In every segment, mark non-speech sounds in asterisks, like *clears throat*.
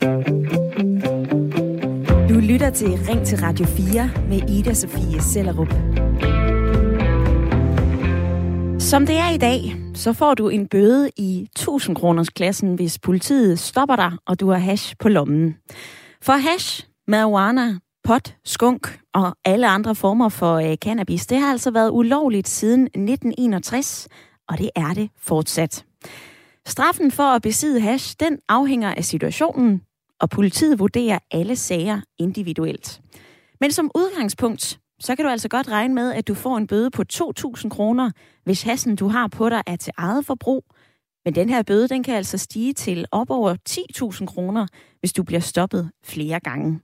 Du lytter til Ring til Radio 4 med Ida Sofie Sellerup. Som det er i dag, så får du en bøde i 1000 kroners klassen, hvis politiet stopper dig, og du har hash på lommen. For hash, marijuana, pot, skunk og alle andre former for øh, cannabis, det har altså været ulovligt siden 1961, og det er det fortsat. Straffen for at besidde hash, den afhænger af situationen, og politiet vurderer alle sager individuelt. Men som udgangspunkt, så kan du altså godt regne med, at du får en bøde på 2.000 kroner, hvis hassen, du har på dig, er til eget forbrug. Men den her bøde, den kan altså stige til op over 10.000 kroner, hvis du bliver stoppet flere gange.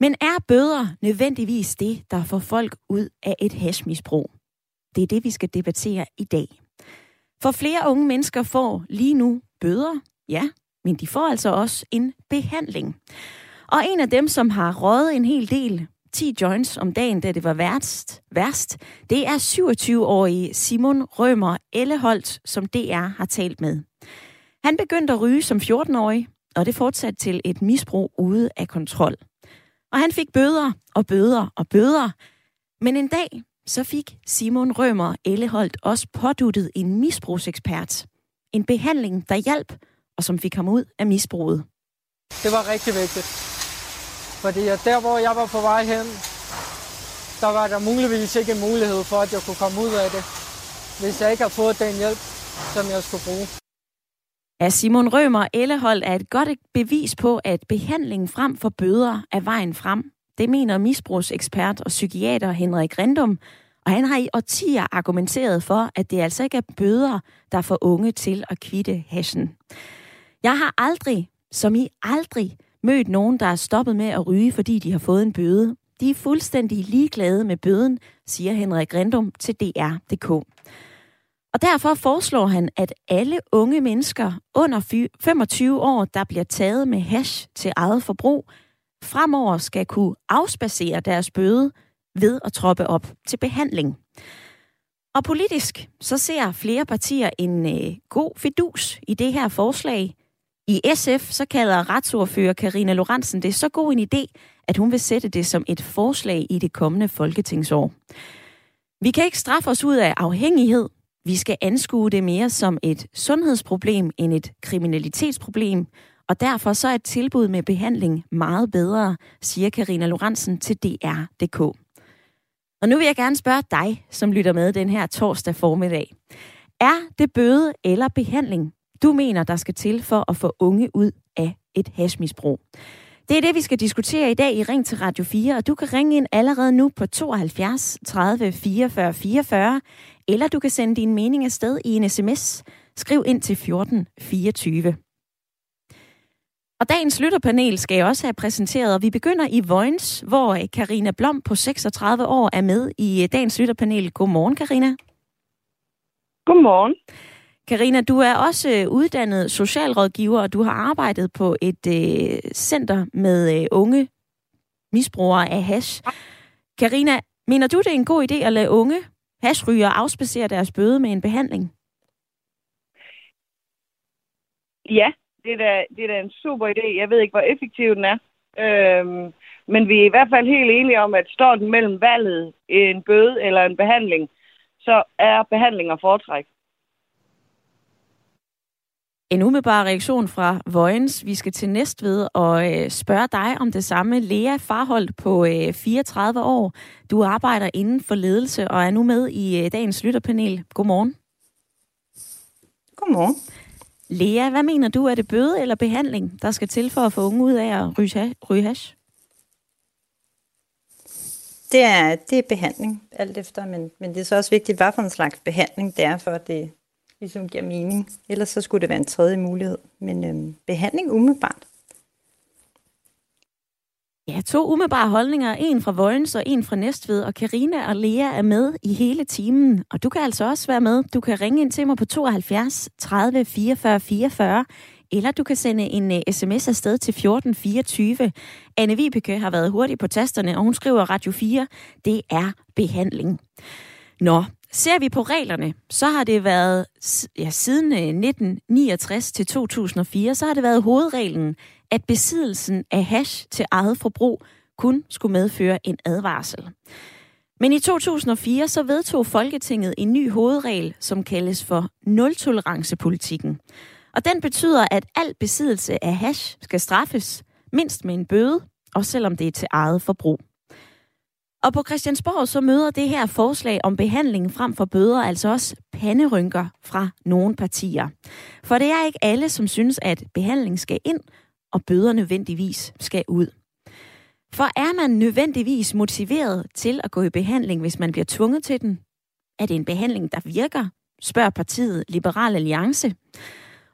Men er bøder nødvendigvis det, der får folk ud af et hashmisbrug? Det er det, vi skal debattere i dag. For flere unge mennesker får lige nu bøder, ja, men de får altså også en behandling. Og en af dem, som har røget en hel del, 10 joints om dagen, da det var værst, værst det er 27-årige Simon Rømer Elleholdt, som DR har talt med. Han begyndte at ryge som 14-årig, og det fortsatte til et misbrug ude af kontrol. Og han fik bøder og bøder og bøder. Men en dag, så fik Simon Rømer Elleholdt også påduttet en misbrugsekspert. En behandling, der hjalp, og som fik ham ud af misbruget. Det var rigtig vigtigt. Fordi der, hvor jeg var på vej hen, der var der muligvis ikke en mulighed for, at jeg kunne komme ud af det, hvis jeg ikke har fået den hjælp, som jeg skulle bruge. Ja, Simon Rømer Ellehold er et godt bevis på, at behandling frem for bøder er vejen frem. Det mener misbrugsekspert og psykiater Henrik Rendum, og han har i årtier argumenteret for, at det altså ikke er bøder, der får unge til at kvitte hashen. Jeg har aldrig, som i aldrig, mødt nogen, der er stoppet med at ryge, fordi de har fået en bøde. De er fuldstændig ligeglade med bøden, siger Henrik Grindum til DR.dk. Og derfor foreslår han, at alle unge mennesker under 25 år, der bliver taget med hash til eget forbrug, fremover skal kunne afspacere deres bøde ved at troppe op til behandling. Og politisk, så ser flere partier en øh, god fidus i det her forslag. I SF så kalder retsordfører Karina Lorentzen det så god en idé, at hun vil sætte det som et forslag i det kommende folketingsår. Vi kan ikke straffe os ud af afhængighed. Vi skal anskue det mere som et sundhedsproblem end et kriminalitetsproblem, og derfor så er et tilbud med behandling meget bedre, siger Karina Lorentzen til DR.dk. Og nu vil jeg gerne spørge dig, som lytter med den her torsdag formiddag. Er det bøde eller behandling, du mener, der skal til for at få unge ud af et hashmisbrug. Det er det, vi skal diskutere i dag i Ring til Radio 4, og du kan ringe ind allerede nu på 72 30 44 44, eller du kan sende din mening afsted i en sms. Skriv ind til 14 24. Og dagens lytterpanel skal jeg også have præsenteret, og vi begynder i Vojens, hvor øh, Karina Blom på 36 år er med i øh, dagens lytterpanel. Godmorgen, Karina. Godmorgen. Karina, du er også øh, uddannet socialrådgiver, og du har arbejdet på et øh, center med øh, unge misbrugere af hash. Karina, mener du, det er en god idé at lade unge hashryger afspacere deres bøde med en behandling? Ja, det er, da, det er da en super idé. Jeg ved ikke, hvor effektiv den er. Øhm, men vi er i hvert fald helt enige om, at står den mellem valget, en bøde eller en behandling, så er behandling at foretrække. En umiddelbar reaktion fra Vojens. Vi skal til Næstved og øh, spørge dig om det samme. Lea Farholdt på øh, 34 år. Du arbejder inden for ledelse og er nu med i øh, dagens lytterpanel. Godmorgen. Godmorgen. Lea, hvad mener du? Er det bøde eller behandling, der skal til for at få unge ud af at ryge, ryge hash? Det er, det er behandling, alt efter, men, men det er så også vigtigt, hvad for en slags behandling det er, for at det, ligesom giver mening. Ellers så skulle det være en tredje mulighed. Men øhm, behandling umiddelbart. Ja, to umiddelbare holdninger. En fra Vojens og en fra Næstved. Og Karina og Lea er med i hele timen. Og du kan altså også være med. Du kan ringe ind til mig på 72 30 44 44. Eller du kan sende en øh, uh, sms afsted til 1424. Anne Vibeke har været hurtig på tasterne, og hun skriver Radio 4. Det er behandling. Nå, Ser vi på reglerne, så har det været ja, siden øh, 1969 til 2004, så har det været hovedreglen, at besiddelsen af hash til eget forbrug kun skulle medføre en advarsel. Men i 2004 så vedtog Folketinget en ny hovedregel, som kaldes for nul-tolerancepolitikken. Og den betyder, at al besiddelse af hash skal straffes mindst med en bøde, og selvom det er til eget forbrug. Og på Christiansborg så møder det her forslag om behandling frem for bøder altså også panderynker fra nogle partier. For det er ikke alle, som synes, at behandling skal ind, og bøder nødvendigvis skal ud. For er man nødvendigvis motiveret til at gå i behandling, hvis man bliver tvunget til den? Er det en behandling, der virker? Spørger partiet Liberal Alliance.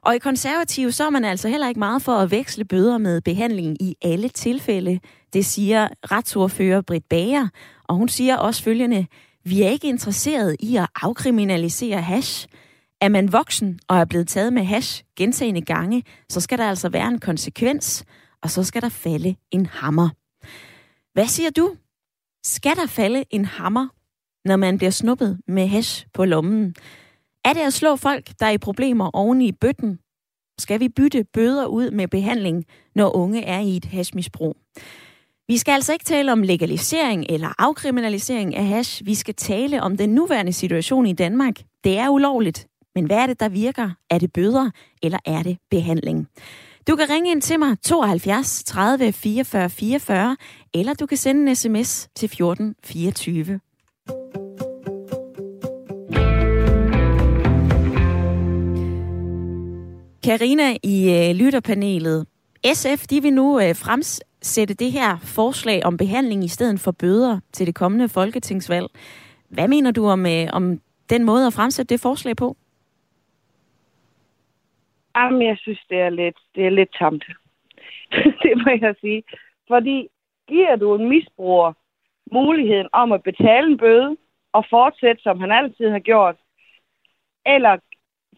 Og i konservativ så er man altså heller ikke meget for at veksle bøder med behandling i alle tilfælde. Det siger retsordfører Britt Bager, og hun siger også følgende, vi er ikke interesseret i at afkriminalisere hash. Er man voksen og er blevet taget med hash gentagende gange, så skal der altså være en konsekvens, og så skal der falde en hammer. Hvad siger du? Skal der falde en hammer, når man bliver snuppet med hash på lommen? Er det at slå folk, der er i problemer oven i bøtten? Skal vi bytte bøder ud med behandling, når unge er i et hashmisbrug? Vi skal altså ikke tale om legalisering eller afkriminalisering af hash. Vi skal tale om den nuværende situation i Danmark. Det er ulovligt. Men hvad er det, der virker? Er det bøder, eller er det behandling? Du kan ringe ind til mig 72 30 44 44, eller du kan sende en sms til 14 24. Karina i øh, lytterpanelet. SF de vil nu øh, fremsætte det her forslag om behandling i stedet for bøder til det kommende folketingsvalg. Hvad mener du om, øh, om den måde at fremsætte det forslag på? Jamen, jeg synes, det er lidt, det er lidt tamt. *laughs* det må jeg sige. Fordi giver du en misbruger muligheden om at betale en bøde og fortsætte, som han altid har gjort, eller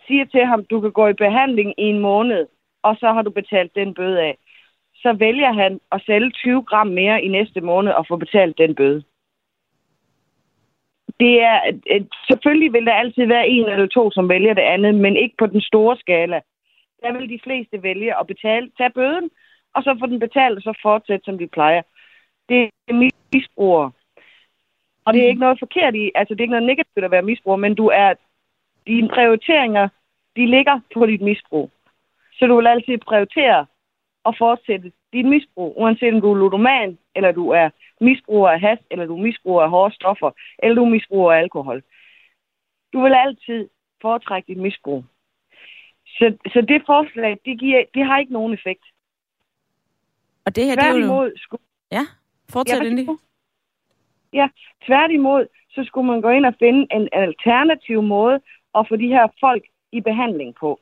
siger til ham, du kan gå i behandling i en måned, og så har du betalt den bøde af, så vælger han at sælge 20 gram mere i næste måned og få betalt den bøde. Det er, selvfølgelig vil der altid være en eller to, som vælger det andet, men ikke på den store skala. Der vil de fleste vælge at betale, tage bøden, og så få den betalt, og så fortsætte, som de plejer. Det er misbrugere. Og det er ikke noget forkert i, altså det er ikke noget negativt at være misbruger, men du er, dine prioriteringer, de ligger på dit misbrug. Så du vil altid prioritere at fortsætte dit misbrug, uanset om du er ludoman, eller du er misbruger af has, eller du er misbruger af hårde stoffer, eller du er misbruger af alkohol. Du vil altid foretrække dit misbrug. Så, så det forslag, det, giver, det har ikke nogen effekt. Og det her, tværtimod, det er jo... Skulle... Ja, fortsæt ja, endelig. Ja, tværtimod, så skulle man gå ind og finde en alternativ måde at få de her folk i behandling på,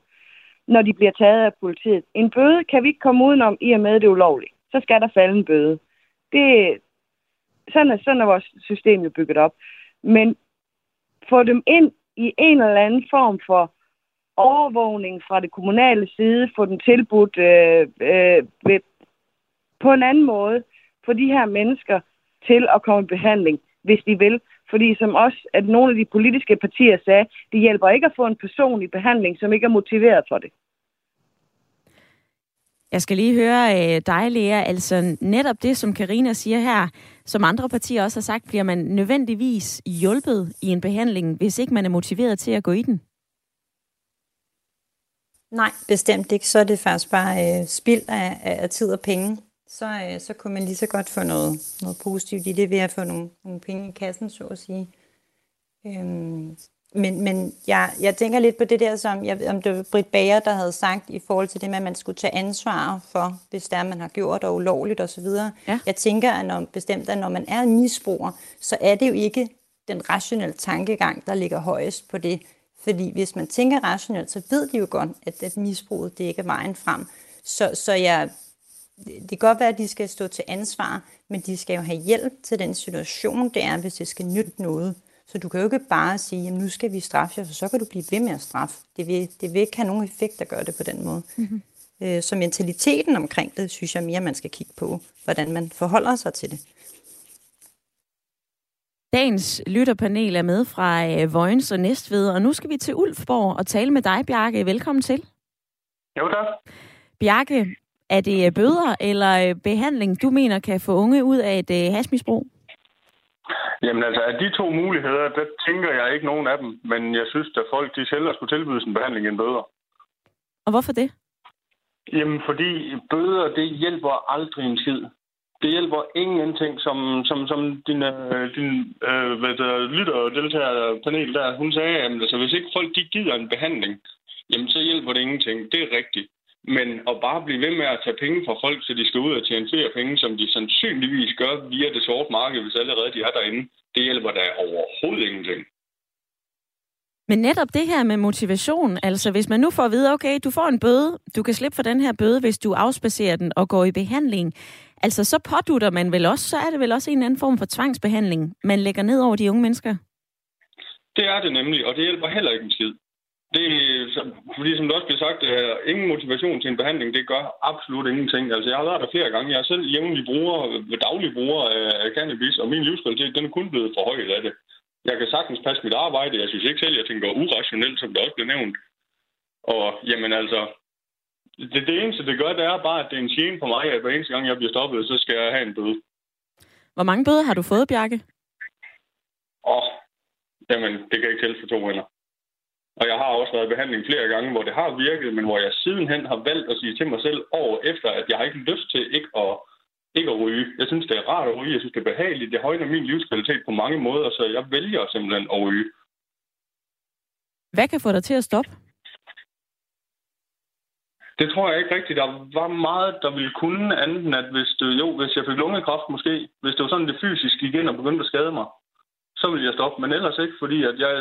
når de bliver taget af politiet. En bøde kan vi ikke komme udenom, i og med, at det er ulovligt. Så skal der falde en bøde. Det, sådan, er, sådan er vores system jo bygget op. Men få dem ind i en eller anden form for overvågning fra det kommunale side, få den tilbudt øh, øh, ved, på en anden måde, for de her mennesker til at komme i behandling, hvis de vil. Fordi som også, at nogle af de politiske partier sagde, det hjælper ikke at få en personlig behandling, som ikke er motiveret for det. Jeg skal lige høre øh, dig, Lea. Altså netop det, som Karina siger her, som andre partier også har sagt, bliver man nødvendigvis hjulpet i en behandling, hvis ikke man er motiveret til at gå i den? Nej, bestemt ikke. Så er det faktisk bare øh, spild af, af tid og penge. Så, øh, så kunne man lige så godt få noget, noget positivt i det ved at få nogle, nogle penge i kassen, så at sige. Øhm, men men jeg, jeg tænker lidt på det der, som jeg, om det var Britt Bager, der havde sagt i forhold til det med, at man skulle tage ansvar for, hvis der man har gjort og ulovligt osv. Ja. Jeg tænker, at når, bestemt, at når man er en misbruger, så er det jo ikke den rationelle tankegang, der ligger højest på det. Fordi hvis man tænker rationelt, så ved de jo godt, at, at misbruget det ikke er vejen frem. Så, så jeg, det kan godt være, at de skal stå til ansvar, men de skal jo have hjælp til den situation, det er, hvis det skal nytte noget. Så du kan jo ikke bare sige, at nu skal vi straffe jer, for så kan du blive ved med at straffe. Det vil, det vil ikke have nogen effekt at gøre det på den måde. Mm-hmm. Øh, så mentaliteten omkring det, synes jeg mere, man skal kigge på, hvordan man forholder sig til det. Dagens lytterpanel er med fra øh, Vojens og Næstved, og nu skal vi til Ulfborg og tale med dig, Bjarke. Velkommen til. Jo, tak. Bjarke, Er det bøder eller behandling, du mener kan få unge ud af et hasmisbrug? Jamen altså, af de to muligheder, der tænker jeg ikke nogen af dem. Men jeg synes, at folk de selv skulle tilbyde en behandling end bøder. Og hvorfor det? Jamen, fordi bøder, det hjælper aldrig en tid. Det hjælper ingenting, som, som, som din, øh, din øh, hvad der, lytter og deltager panel der, hun sagde, at altså, hvis ikke folk de gider en behandling, jamen så hjælper det ingenting. Det er rigtigt. Men at bare blive ved med at tage penge fra folk, så de skal ud og tjene flere penge, som de sandsynligvis gør via det sorte marked, hvis allerede de er derinde, det hjælper da overhovedet ingenting. Men netop det her med motivation, altså hvis man nu får at vide, okay, du får en bøde, du kan slippe for den her bøde, hvis du afspacerer den og går i behandling, altså så pådutter man vel også, så er det vel også en anden form for tvangsbehandling, man lægger ned over de unge mennesker? Det er det nemlig, og det hjælper heller ikke en skid. Det, fordi som det også bliver sagt, er ingen motivation til en behandling, det gør absolut ingenting. Altså, jeg har været der flere gange. Jeg er selv jævnlig bruger, daglig bruger af cannabis, og min livskvalitet, den er kun blevet forhøjet af det. Jeg kan sagtens passe mit arbejde. Jeg synes ikke selv, jeg tænker urationelt, som det også blev nævnt. Og jamen altså, det, det eneste, det gør, det er bare, at det er en gene på mig, at hver eneste gang, jeg bliver stoppet, så skal jeg have en bøde. Hvor mange bøder har du fået, Bjarke? Åh, oh, jamen, det kan ikke tælle for to ender. Og jeg har også været i behandling flere gange, hvor det har virket, men hvor jeg sidenhen har valgt at sige til mig selv år efter, at jeg har ikke lyst til ikke at, ikke at ryge. Jeg synes, det er rart at ryge. Jeg synes, det er behageligt. Det højner min livskvalitet på mange måder, så jeg vælger simpelthen at ryge. Hvad kan få dig til at stoppe? Det tror jeg ikke rigtigt. Der var meget, der ville kunne andet end, at hvis, det, jo, hvis jeg fik lungekræft måske, hvis det var sådan, det fysisk gik ind og begyndte at skade mig, så vil jeg stoppe. Men ellers ikke, fordi at jeg,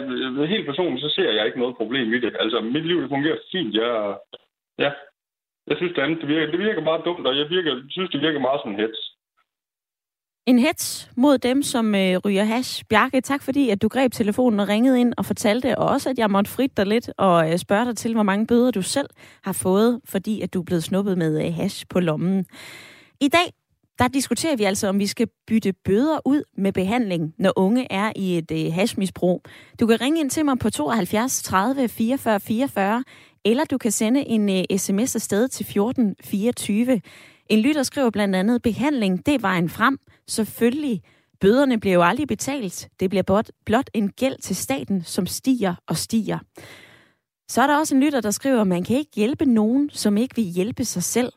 helt personligt, så ser jeg ikke noget problem i det. Altså, mit liv det fungerer fint. Jeg, ja, jeg synes, det andet det virker, det virker bare dumt, og jeg virker, synes, det virker meget som en hets. En hets mod dem, som øh, ryger hash. Bjarke, tak fordi, at du greb telefonen og ringede ind og fortalte, og også, at jeg måtte frit dig lidt og øh, spørge dig til, hvor mange bøder du selv har fået, fordi at du er blevet snuppet med øh, hash på lommen. I dag der diskuterer vi altså, om vi skal bytte bøder ud med behandling, når unge er i et øh, hashmisbrug. Du kan ringe ind til mig på 72 30 44 44, eller du kan sende en øh, sms afsted til 14 24. En lytter skriver blandt andet, behandling, det var en frem. Selvfølgelig, bøderne bliver jo aldrig betalt. Det bliver blot, blot en gæld til staten, som stiger og stiger. Så er der også en lytter, der skriver, man kan ikke hjælpe nogen, som ikke vil hjælpe sig selv.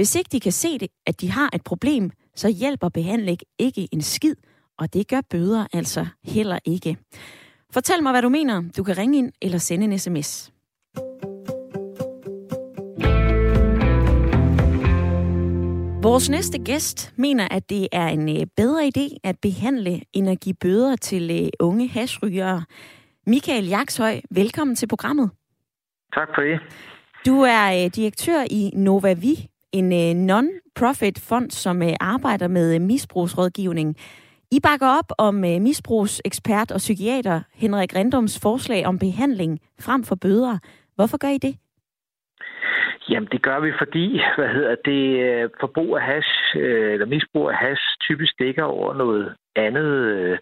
Hvis ikke de kan se det, at de har et problem, så hjælper behandling ikke en skid, og det gør bøder altså heller ikke. Fortæl mig, hvad du mener. Du kan ringe ind eller sende en sms. Vores næste gæst mener, at det er en øh, bedre idé at behandle energibøder til øh, unge hashrygere. Michael Jakshøj, velkommen til programmet. Tak for det. Du er øh, direktør i Novavi, en øh, non-profit fond, som øh, arbejder med øh, misbrugsrådgivning. I bakker op om misbrugsekspert og psykiater Henrik Rendums forslag om behandling frem for bøder. Hvorfor gør I det? Jamen, det gør vi, fordi hvad hedder det, forbrug af hash, eller misbrug af hash typisk dækker over noget andet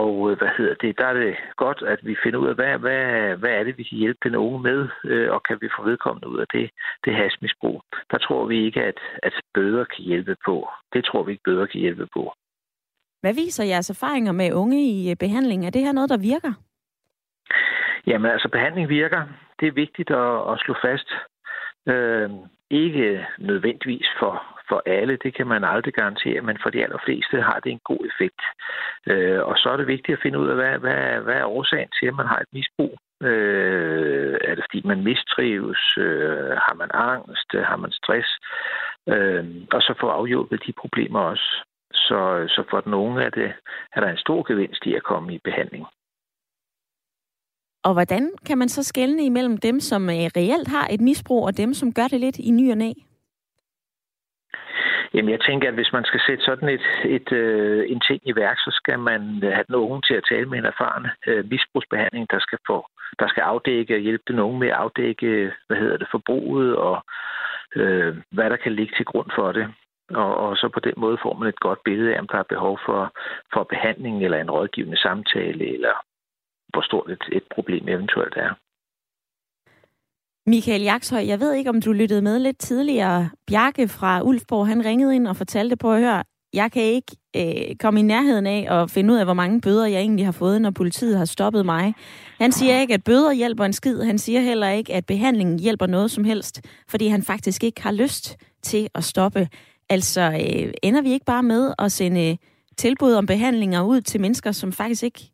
og øh, hvad hedder det, der er det godt, at vi finder ud af, hvad, hvad, hvad er det, vi kan hjælpe den unge med, øh, og kan vi få vedkommende ud af det, det hasmisbrug. Der tror vi ikke, at, at bøder kan hjælpe på. Det tror vi ikke, bøder kan hjælpe på. Hvad viser jeres erfaringer med unge i øh, behandling? Er det her noget, der virker? Jamen altså, behandling virker. Det er vigtigt at, at slå fast. Øh, ikke nødvendigvis for, for alle, det kan man aldrig garantere, men for de allerfleste har det en god effekt. Øh, og så er det vigtigt at finde ud af, hvad, hvad, hvad er årsagen til, at man har et misbrug. Øh, er det fordi, man mistrives? Øh, har man angst? Har man stress? Øh, og så få afhjulpet de problemer også. Så, så for den unge er, det, er der en stor gevinst i at komme i behandling. Og hvordan kan man så skelne imellem dem, som øh, reelt har et misbrug, og dem, som gør det lidt i ny og næ? Jamen, jeg tænker, at hvis man skal sætte sådan et, et, øh, en ting i værk, så skal man øh, have den unge til at tale med en erfaren øh, misbrugsbehandling, der skal, få, der skal afdække og hjælpe den unge med at afdække, hvad hedder det, forbruget og øh, hvad der kan ligge til grund for det. Og, og så på den måde får man et godt billede af, om der er behov for, for behandling eller en rådgivende samtale, eller hvor stort et, et problem eventuelt er. Michael Jakshøj, jeg ved ikke, om du lyttede med lidt tidligere. Bjarke fra Ulfborg, han ringede ind og fortalte på at høre, jeg kan ikke øh, komme i nærheden af at finde ud af, hvor mange bøder jeg egentlig har fået, når politiet har stoppet mig. Han siger ikke, at bøder hjælper en skid. Han siger heller ikke, at behandlingen hjælper noget som helst, fordi han faktisk ikke har lyst til at stoppe. Altså, øh, ender vi ikke bare med at sende øh, tilbud om behandlinger ud til mennesker, som faktisk ikke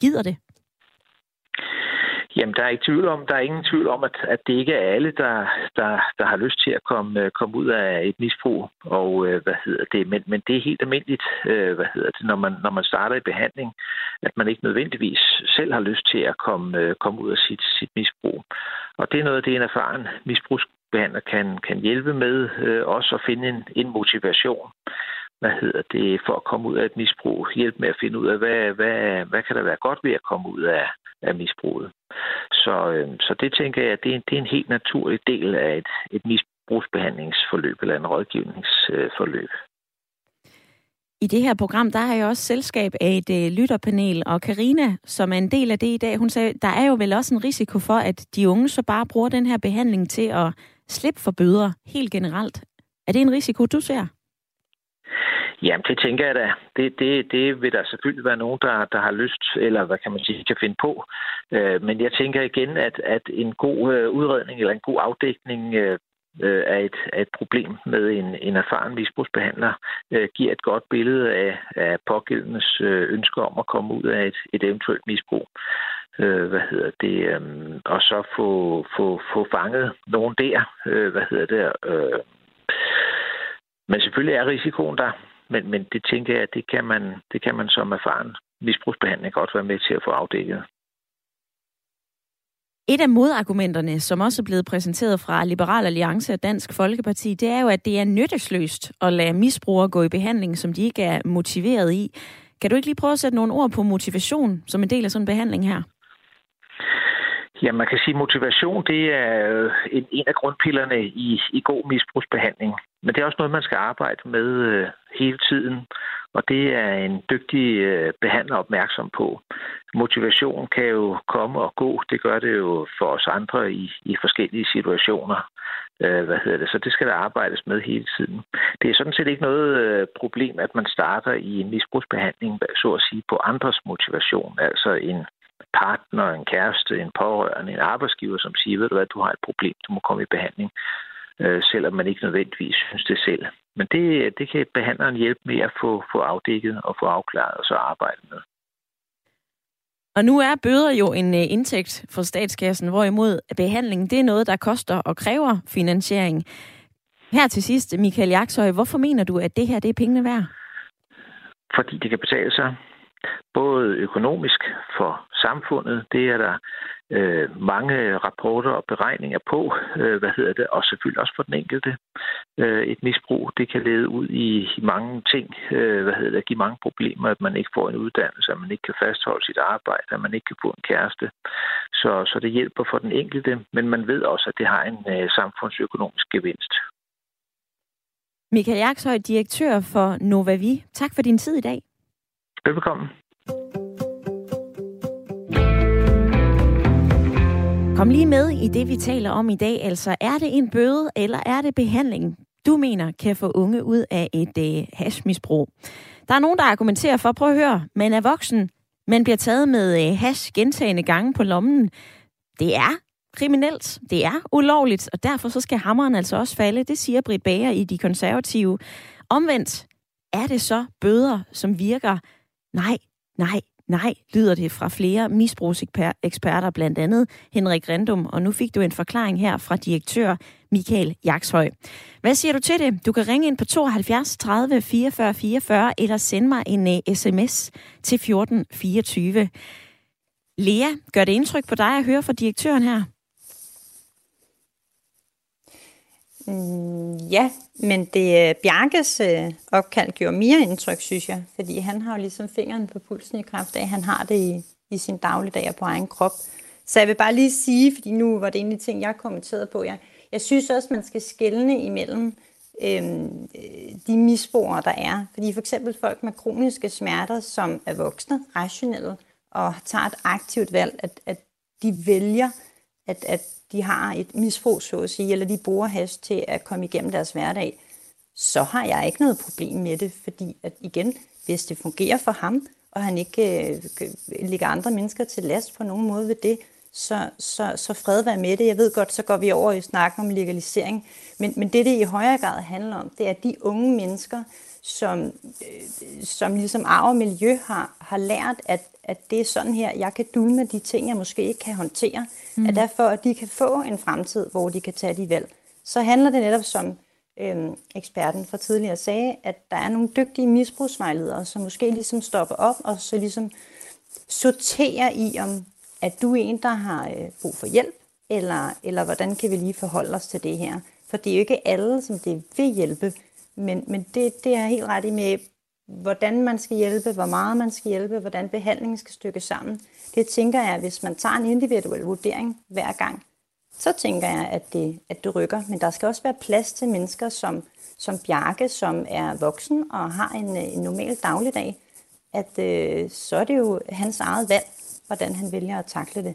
gider det? Jamen, der er ikke tvivl om, der er ingen tvivl om, at, at det ikke er alle, der, der, der har lyst til at komme, øh, komme ud af et misbrug. Og øh, hvad hedder det? Men, men det er helt almindeligt, øh, hvad hedder det, når man, når man starter i behandling, at man ikke nødvendigvis selv har lyst til at komme, øh, komme ud af sit, sit misbrug. Og det er noget af det, en erfaren misbrugsbehandler kan, kan hjælpe med, øh, også at finde en, en motivation hvad hedder det, for at komme ud af et misbrug. Hjælp med at finde ud af, hvad, hvad, hvad kan der være godt ved at komme ud af, af misbruget. Så, øh, så det tænker jeg, det er, en, det er en helt naturlig del af et, et misbrugsbehandlingsforløb eller en rådgivningsforløb. I det her program, der har jeg også selskab af et øh, lytterpanel, og Karina, som er en del af det i dag, hun sagde, der er jo vel også en risiko for, at de unge så bare bruger den her behandling til at slippe for bøder helt generelt. Er det en risiko, du ser? Jamen, det tænker jeg da. Det, det, det vil der selvfølgelig være nogen, der, der har lyst, eller hvad kan man sige, kan finde på. Øh, men jeg tænker igen, at, at en god øh, udredning eller en god afdækning øh, øh af er, et, af et problem med en, en erfaren misbrugsbehandler, øh, giver et godt billede af, af pågældendes øh, om at komme ud af et, et eventuelt misbrug. Øh, hvad hedder det? Øh, og så få, få, få fanget nogen der, øh, hvad hedder det? Øh, men selvfølgelig er risikoen der. Men, men det tænker jeg, at det kan man, det kan man som erfaren misbrugsbehandling godt være med til at få afdækket. Et af modargumenterne, som også er blevet præsenteret fra Liberal Alliance og Dansk Folkeparti, det er jo, at det er nyttesløst at lade misbrugere gå i behandling, som de ikke er motiveret i. Kan du ikke lige prøve at sætte nogle ord på motivation som en del af sådan en behandling her? Ja, man kan sige, at motivation det er øh, en, en af grundpillerne i, i god misbrugsbehandling. Men det er også noget, man skal arbejde med øh, hele tiden, og det er en dygtig øh, behandler opmærksom på. Motivation kan jo komme og gå. Det gør det jo for os andre i, i forskellige situationer. Øh, hvad hedder det? Så det skal der arbejdes med hele tiden. Det er sådan set ikke noget øh, problem, at man starter i en misbrugsbehandling, så at sige, på andres motivation. Altså en partner, en kæreste, en pårørende, en arbejdsgiver, som siger, ved du hvad, du har et problem, du må komme i behandling øh, selvom man ikke nødvendigvis synes det selv. Men det, det kan behandleren hjælpe med at få, få afdækket og få afklaret og så arbejde med. Og nu er bøder jo en øh, indtægt for statskassen, hvorimod behandling det er noget, der koster og kræver finansiering. Her til sidst, Michael Jaksøj, hvorfor mener du, at det her det er pengene værd? Fordi det kan betale sig både økonomisk for samfundet, det er der øh, mange rapporter og beregninger på, øh, hvad hedder det, og selvfølgelig også for den enkelte. Øh, et misbrug, det kan lede ud i, mange ting, øh, hvad hedder det, give mange problemer, at man ikke får en uddannelse, at man ikke kan fastholde sit arbejde, at man ikke kan få en kæreste. Så, så det hjælper for den enkelte, men man ved også, at det har en øh, samfundsøkonomisk gevinst. Michael Jakshøj, direktør for Novavi. Tak for din tid i dag. Velbekomme. Kom lige med i det, vi taler om i dag. Altså, er det en bøde, eller er det behandling, du mener kan få unge ud af et øh, hashmisbrug? Der er nogen, der argumenterer for, prøv at høre, man er voksen, man bliver taget med øh, hash gentagende gange på lommen. Det er kriminelt, det er ulovligt, og derfor så skal hammeren altså også falde. Det siger Britt Bager i De Konservative. Omvendt er det så bøder, som virker. Nej, nej, Nej, lyder det fra flere misbrugseksperter, blandt andet Henrik Rendum, og nu fik du en forklaring her fra direktør Michael Jakshøj. Hvad siger du til det? Du kan ringe ind på 72 30 44 44 eller sende mig en øh, uh, sms til 14 24. Lea, gør det indtryk på dig at høre fra direktøren her? Mm, ja, men det øh, Bjarkes øh, opkald gjorde mere indtryk, synes jeg. Fordi han har jo ligesom fingeren på pulsen i kraft af, han har det i, i sin dagligdag og på egen krop. Så jeg vil bare lige sige, fordi nu var det en af de ting, jeg kommenterede på. Jeg, jeg synes også, man skal skelne imellem øhm, øh, de misbrugere, der er. Fordi for eksempel folk med kroniske smerter, som er voksne, rationelle, og tager et aktivt valg, at, at de vælger at, at de har et misbrug, så at sige, eller de bruger hash til at komme igennem deres hverdag, så har jeg ikke noget problem med det, fordi at igen, hvis det fungerer for ham, og han ikke øh, ligger andre mennesker til last på nogen måde ved det, så, så, så fred være med det. Jeg ved godt, så går vi over i snakken om legalisering, men, men det, det i højere grad handler om, det er de unge mennesker, som, øh, som ligesom arv og miljø har, har lært, at, at det er sådan her, jeg kan dulme de ting, jeg måske ikke kan håndtere, mm. at derfor, at de kan få en fremtid, hvor de kan tage de valg. Så handler det netop som øh, eksperten fra tidligere sagde, at der er nogle dygtige misbrugsvejledere, som måske ligesom stopper op og så ligesom sorterer i, om at du er en, der har øh, brug for hjælp, eller, eller hvordan kan vi lige forholde os til det her? For det er jo ikke alle, som det vil hjælpe, men, men det, det er helt ret i med, hvordan man skal hjælpe, hvor meget man skal hjælpe, hvordan behandlingen skal stykke sammen. Det tænker jeg, hvis man tager en individuel vurdering hver gang, så tænker jeg, at det, at det rykker. Men der skal også være plads til mennesker som, som Bjarke, som er voksen og har en, en normal dagligdag, at øh, så er det jo hans eget valg, hvordan han vælger at takle det.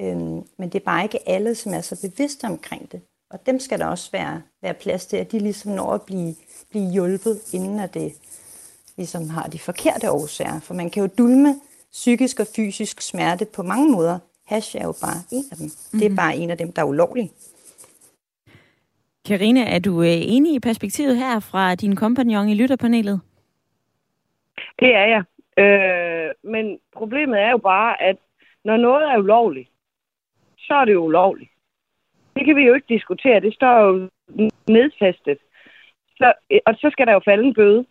Øhm, men det er bare ikke alle, som er så bevidste omkring det. Og dem skal der også være, være plads til, at de ligesom når at blive, blive hjulpet, inden at det ligesom har de forkerte årsager. For man kan jo dulme psykisk og fysisk smerte på mange måder. Hash er jo bare en af dem. Mm-hmm. Det er mhm. bare en af dem, der er ulovlig. Karina, er du øh, enig i perspektivet her fra din kompagnon i lytterpanelet? Det er jeg. Øh, men problemet er jo bare, at når noget er ulovligt, så er det jo ulovligt. Det kan vi jo ikke diskutere. Det står jo nedfæstet. Så, og så skal der jo falde en bøde.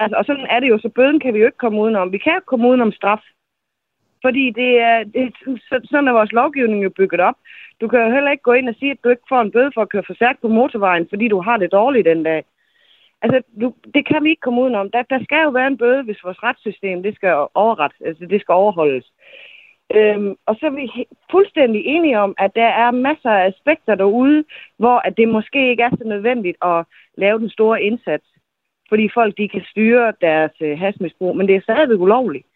Altså, og sådan er det jo, så bøden kan vi jo ikke komme udenom. Vi kan jo komme udenom straf. Fordi det er, det, sådan er vores lovgivning jo bygget op. Du kan jo heller ikke gå ind og sige, at du ikke får en bøde for at køre for stærkt på motorvejen, fordi du har det dårligt den dag. Altså, du, det kan vi ikke komme udenom. Der, der skal jo være en bøde, hvis vores retssystem det skal overret, altså det skal overholdes. Øhm, og så er vi fuldstændig enige om, at der er masser af aspekter derude, hvor at det måske ikke er så nødvendigt at lave den store indsats, fordi folk de kan styre deres øh, hasmisbrug, men det er stadigvæk ulovligt.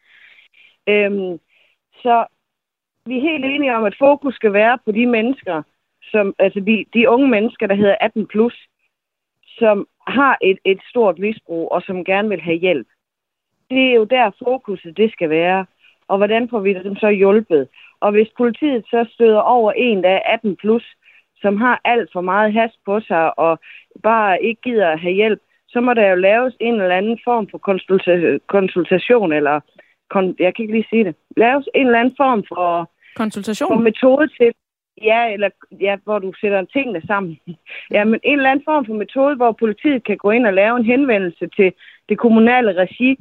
Øhm, så vi er helt enige om, at fokus skal være på de mennesker, som, altså de, de unge mennesker, der hedder 18 plus, som har et, et stort misbrug og som gerne vil have hjælp. Det er jo der fokuset det skal være. Og hvordan får vi dem så hjulpet? Og hvis politiet så støder over en, der er 18 plus, som har alt for meget has på sig og bare ikke gider at have hjælp, så må der jo laves en eller anden form for konsulta- konsultation, eller kon- jeg kan ikke lige sige det, laves en eller anden form for, konsultation? for metode til, Ja, eller ja, hvor du sætter tingene sammen. Ja, men en eller anden form for metode, hvor politiet kan gå ind og lave en henvendelse til det kommunale regi,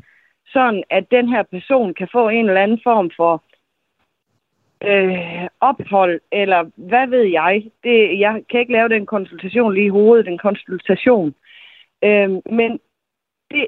sådan at den her person kan få en eller anden form for øh, ophold, eller hvad ved jeg. Det, jeg kan ikke lave den konsultation lige i hovedet, den konsultation. Øh, men det,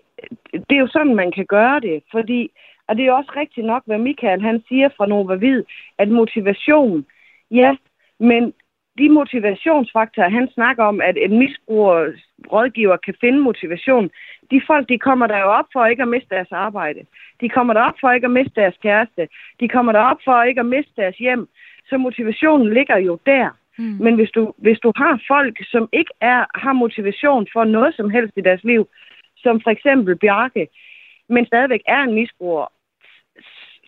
det er jo sådan, man kan gøre det, fordi, og det er også rigtigt nok, hvad Michael han siger fra Nova Vid, at motivation, ja, men de motivationsfaktorer, han snakker om, at en misbruger rådgiver kan finde motivation, de folk, de kommer der jo op for ikke at miste deres arbejde. De kommer der op for ikke at miste deres kæreste. De kommer der op for ikke at miste deres hjem. Så motivationen ligger jo der. Mm. Men hvis du, hvis du har folk, som ikke er, har motivation for noget som helst i deres liv, som for eksempel Bjarke, men stadigvæk er en misbruger,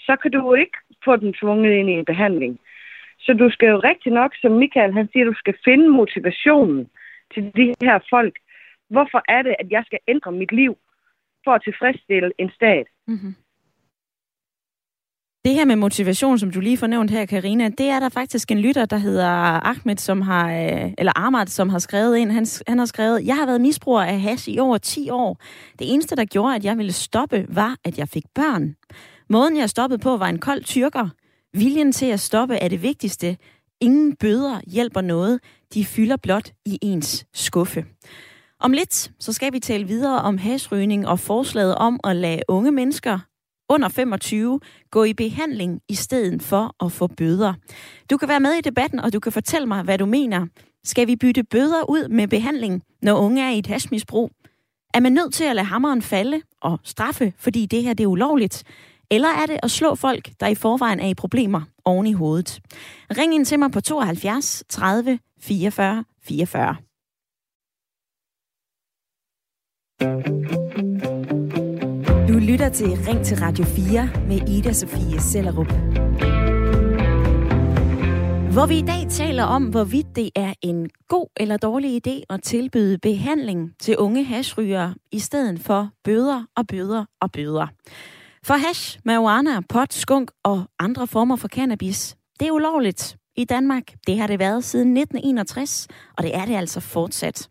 så kan du jo ikke få dem tvunget ind i en behandling. Så du skal jo rigtig nok, som Michael han siger, du skal finde motivationen til de her folk. Hvorfor er det, at jeg skal ændre mit liv for at tilfredsstille en stat? Mm-hmm. Det her med motivation, som du lige fornævnt her, Karina, det er der faktisk en lytter, der hedder Ahmed, som har, øh, eller Ahmad, som har skrevet ind. Han, han har skrevet, jeg har været misbruger af hash i over 10 år. Det eneste, der gjorde, at jeg ville stoppe, var, at jeg fik børn. Måden, jeg stoppede på, var en kold tyrker. Viljen til at stoppe er det vigtigste. Ingen bøder hjælper noget. De fylder blot i ens skuffe. Om lidt, så skal vi tale videre om hasrygning og forslaget om at lade unge mennesker under 25 gå i behandling i stedet for at få bøder. Du kan være med i debatten, og du kan fortælle mig, hvad du mener. Skal vi bytte bøder ud med behandling, når unge er i et hashmisbrug? Er man nødt til at lade hammeren falde og straffe, fordi det her det er ulovligt? Eller er det at slå folk, der i forvejen er i problemer oven i hovedet? Ring ind til mig på 72 30 44 44. Du lytter til Ring til Radio 4 med Ida Sofie Sellerup. Hvor vi i dag taler om, hvorvidt det er en god eller dårlig idé at tilbyde behandling til unge hashrygere i stedet for bøder og bøder og bøder. For hash, marijuana, pot, skunk og andre former for cannabis, det er ulovligt i Danmark. Det har det været siden 1961, og det er det altså fortsat.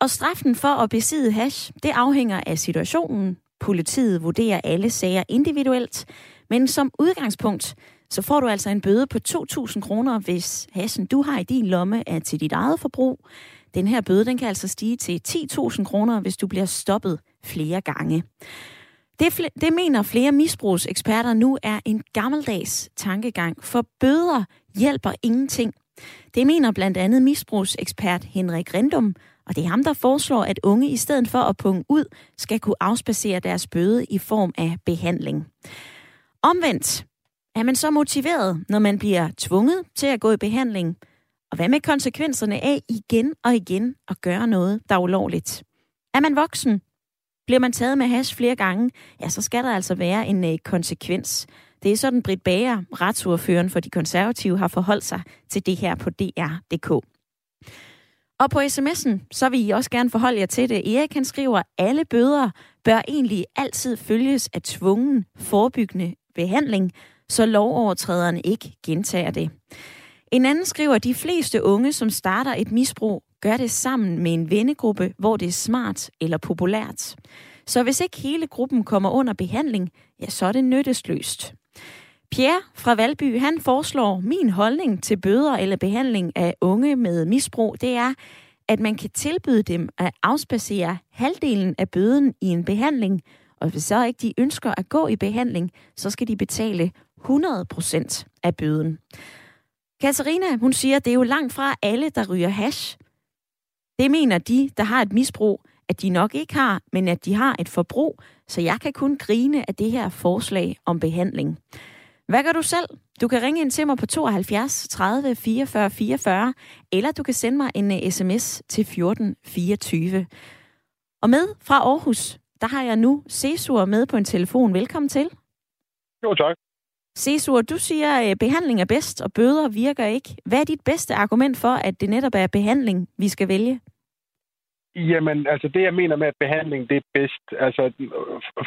Og straffen for at besidde hash, det afhænger af situationen. Politiet vurderer alle sager individuelt, men som udgangspunkt, så får du altså en bøde på 2.000 kroner, hvis hassen, du har i din lomme, er til dit eget forbrug. Den her bøde, den kan altså stige til 10.000 kroner, hvis du bliver stoppet flere gange. Det, det mener flere misbrugseksperter nu er en gammeldags tankegang, for bøder hjælper ingenting. Det mener blandt andet misbrugsekspert Henrik Rendum, og det er ham, der foreslår, at unge i stedet for at punge ud, skal kunne afspacere deres bøde i form af behandling. Omvendt er man så motiveret, når man bliver tvunget til at gå i behandling? Og hvad med konsekvenserne af igen og igen at gøre noget, der er ulovligt? Er man voksen? Bliver man taget med hash flere gange? Ja, så skal der altså være en øh, konsekvens. Det er sådan, Britt Bager, retsordføreren for de konservative, har forholdt sig til det her på DR.dk. Og på sms'en, så vil I også gerne forholde jer til det. Erik han skriver, at alle bøder bør egentlig altid følges af tvungen forebyggende behandling, så lovovertræderen ikke gentager det. En anden skriver, at de fleste unge, som starter et misbrug, gør det sammen med en vennegruppe, hvor det er smart eller populært. Så hvis ikke hele gruppen kommer under behandling, ja, så er det nyttesløst. Pierre fra Valby, han foreslår, min holdning til bøder eller behandling af unge med misbrug, det er, at man kan tilbyde dem at afspacere halvdelen af bøden i en behandling, og hvis så ikke de ønsker at gå i behandling, så skal de betale 100% af bøden. Katarina, hun siger, at det er jo langt fra alle, der ryger hash. Det mener de, der har et misbrug, at de nok ikke har, men at de har et forbrug, så jeg kan kun grine af det her forslag om behandling. Hvad gør du selv? Du kan ringe ind til mig på 72 30 44 44, eller du kan sende mig en sms øh, til 14 24. Og med fra Aarhus, der har jeg nu Cesur med på en telefon. Velkommen til. Jo, tak. Cesur, du siger, at øh, behandling er bedst, og bøder virker ikke. Hvad er dit bedste argument for, at det netop er behandling, vi skal vælge? Jamen, altså det, jeg mener med, at behandling det er bedst. Altså,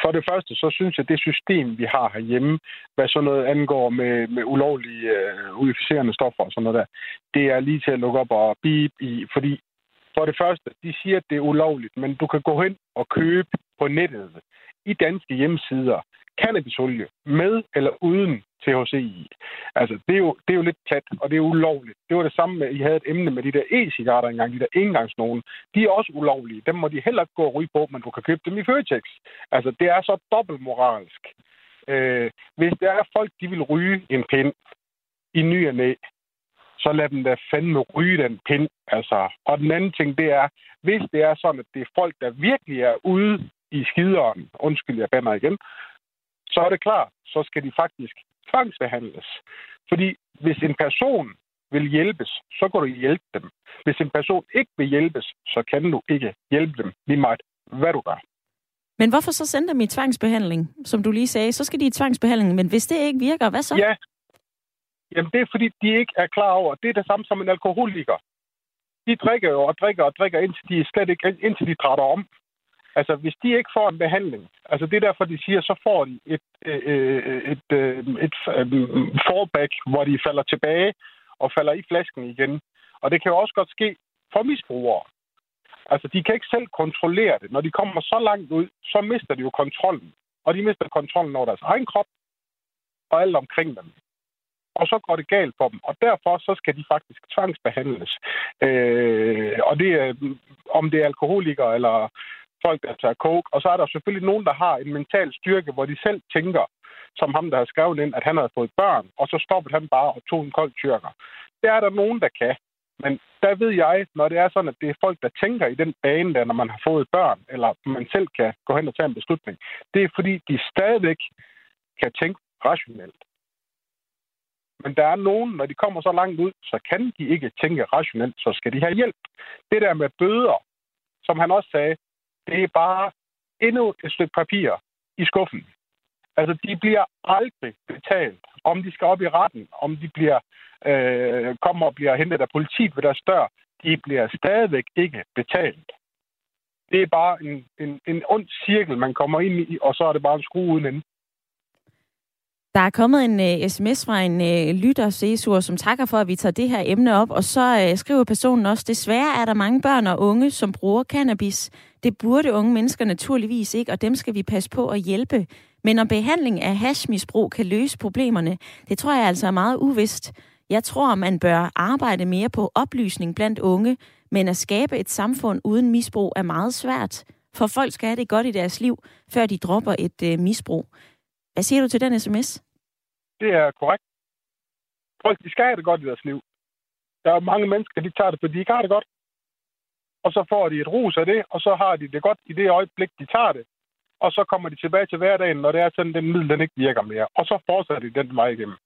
for det første, så synes jeg, at det system, vi har herhjemme, hvad sådan noget angår med, med ulovlige uh, unificerende stoffer og sådan noget der, det er lige til at lukke op og bip i. Fordi for det første, de siger, at det er ulovligt, men du kan gå hen og købe på nettet i danske hjemmesider cannabisolie med eller uden THC i. Altså, det er, jo, det er jo lidt plat, og det er ulovligt. Det var det samme med, at I havde et emne med de der e-cigaretter engang, de der engangsnogen. De er også ulovlige. Dem må de heller ikke gå og ryge på, men du kan købe dem i Føtex. Altså, det er så dobbeltmoralsk. Øh, hvis der er folk, de vil ryge en pind i ny og næ, så lad dem da fandme ryge den pind. Altså. Og den anden ting, det er, hvis det er sådan, at det er folk, der virkelig er ude i skideren, undskyld, jeg bander igen, så er det klart, så skal de faktisk tvangsbehandles. Fordi hvis en person vil hjælpes, så går du hjælpe dem. Hvis en person ikke vil hjælpes, så kan du ikke hjælpe dem lige meget, hvad du gør. Men hvorfor så sende dem i tvangsbehandling? Som du lige sagde, så skal de i tvangsbehandling, men hvis det ikke virker, hvad så? Ja, Jamen, det er fordi, de ikke er klar over, det er det samme som en alkoholiker. De drikker jo og drikker og drikker, indtil de, slet ikke, indtil de træder om. Altså, hvis de ikke får en behandling, altså det er derfor, de siger, så får de et, øh, øh et, øh, et, øh, et fallback, hvor de falder tilbage og falder i flasken igen. Og det kan jo også godt ske for misbrugere. Altså, de kan ikke selv kontrollere det. Når de kommer så langt ud, så mister de jo kontrollen. Og de mister kontrollen over deres egen krop og alt omkring dem og så går det galt for dem. Og derfor så skal de faktisk tvangsbehandles. Øh, og det er, om det er alkoholikere eller folk, der tager coke. Og så er der selvfølgelig nogen, der har en mental styrke, hvor de selv tænker, som ham, der har skrevet ind, at han havde fået børn, og så stoppede han bare og tog en kold tyrker. Det er der nogen, der kan. Men der ved jeg, når det er sådan, at det er folk, der tænker i den bane, der, når man har fået børn, eller man selv kan gå hen og tage en beslutning, det er fordi, de stadigvæk kan tænke rationelt. Men der er nogen, når de kommer så langt ud, så kan de ikke tænke rationelt, så skal de have hjælp. Det der med bøder, som han også sagde, det er bare endnu et stykke papir i skuffen. Altså, de bliver aldrig betalt. Om de skal op i retten, om de bliver øh, kommer og bliver hentet af politiet ved deres dør, de bliver stadigvæk ikke betalt. Det er bare en, en, en ond cirkel, man kommer ind i, og så er det bare en skrue uden ende. Der er kommet en øh, uh, sms fra en uh, lytter, Cesur, som takker for, at vi tager det her emne op, og så uh, skriver personen også, desværre er der mange børn og unge, som bruger cannabis. Det burde unge mennesker naturligvis ikke, og dem skal vi passe på at hjælpe. Men om behandling af hashmisbrug kan løse problemerne, det tror jeg altså er meget uvist. Jeg tror, man bør arbejde mere på oplysning blandt unge, men at skabe et samfund uden misbrug er meget svært. For folk skal have det godt i deres liv, før de dropper et øh, misbrug. Hvad siger du til den sms? Det er korrekt. Folk, de skal have det godt i deres liv. Der er mange mennesker, de tager det, fordi de ikke har det godt. Og så får de et rus af det, og så har de det godt i det øjeblik, de tager det. Og så kommer de tilbage til hverdagen, når det er sådan, den middel, den ikke virker mere. Og så fortsætter de den vej igennem.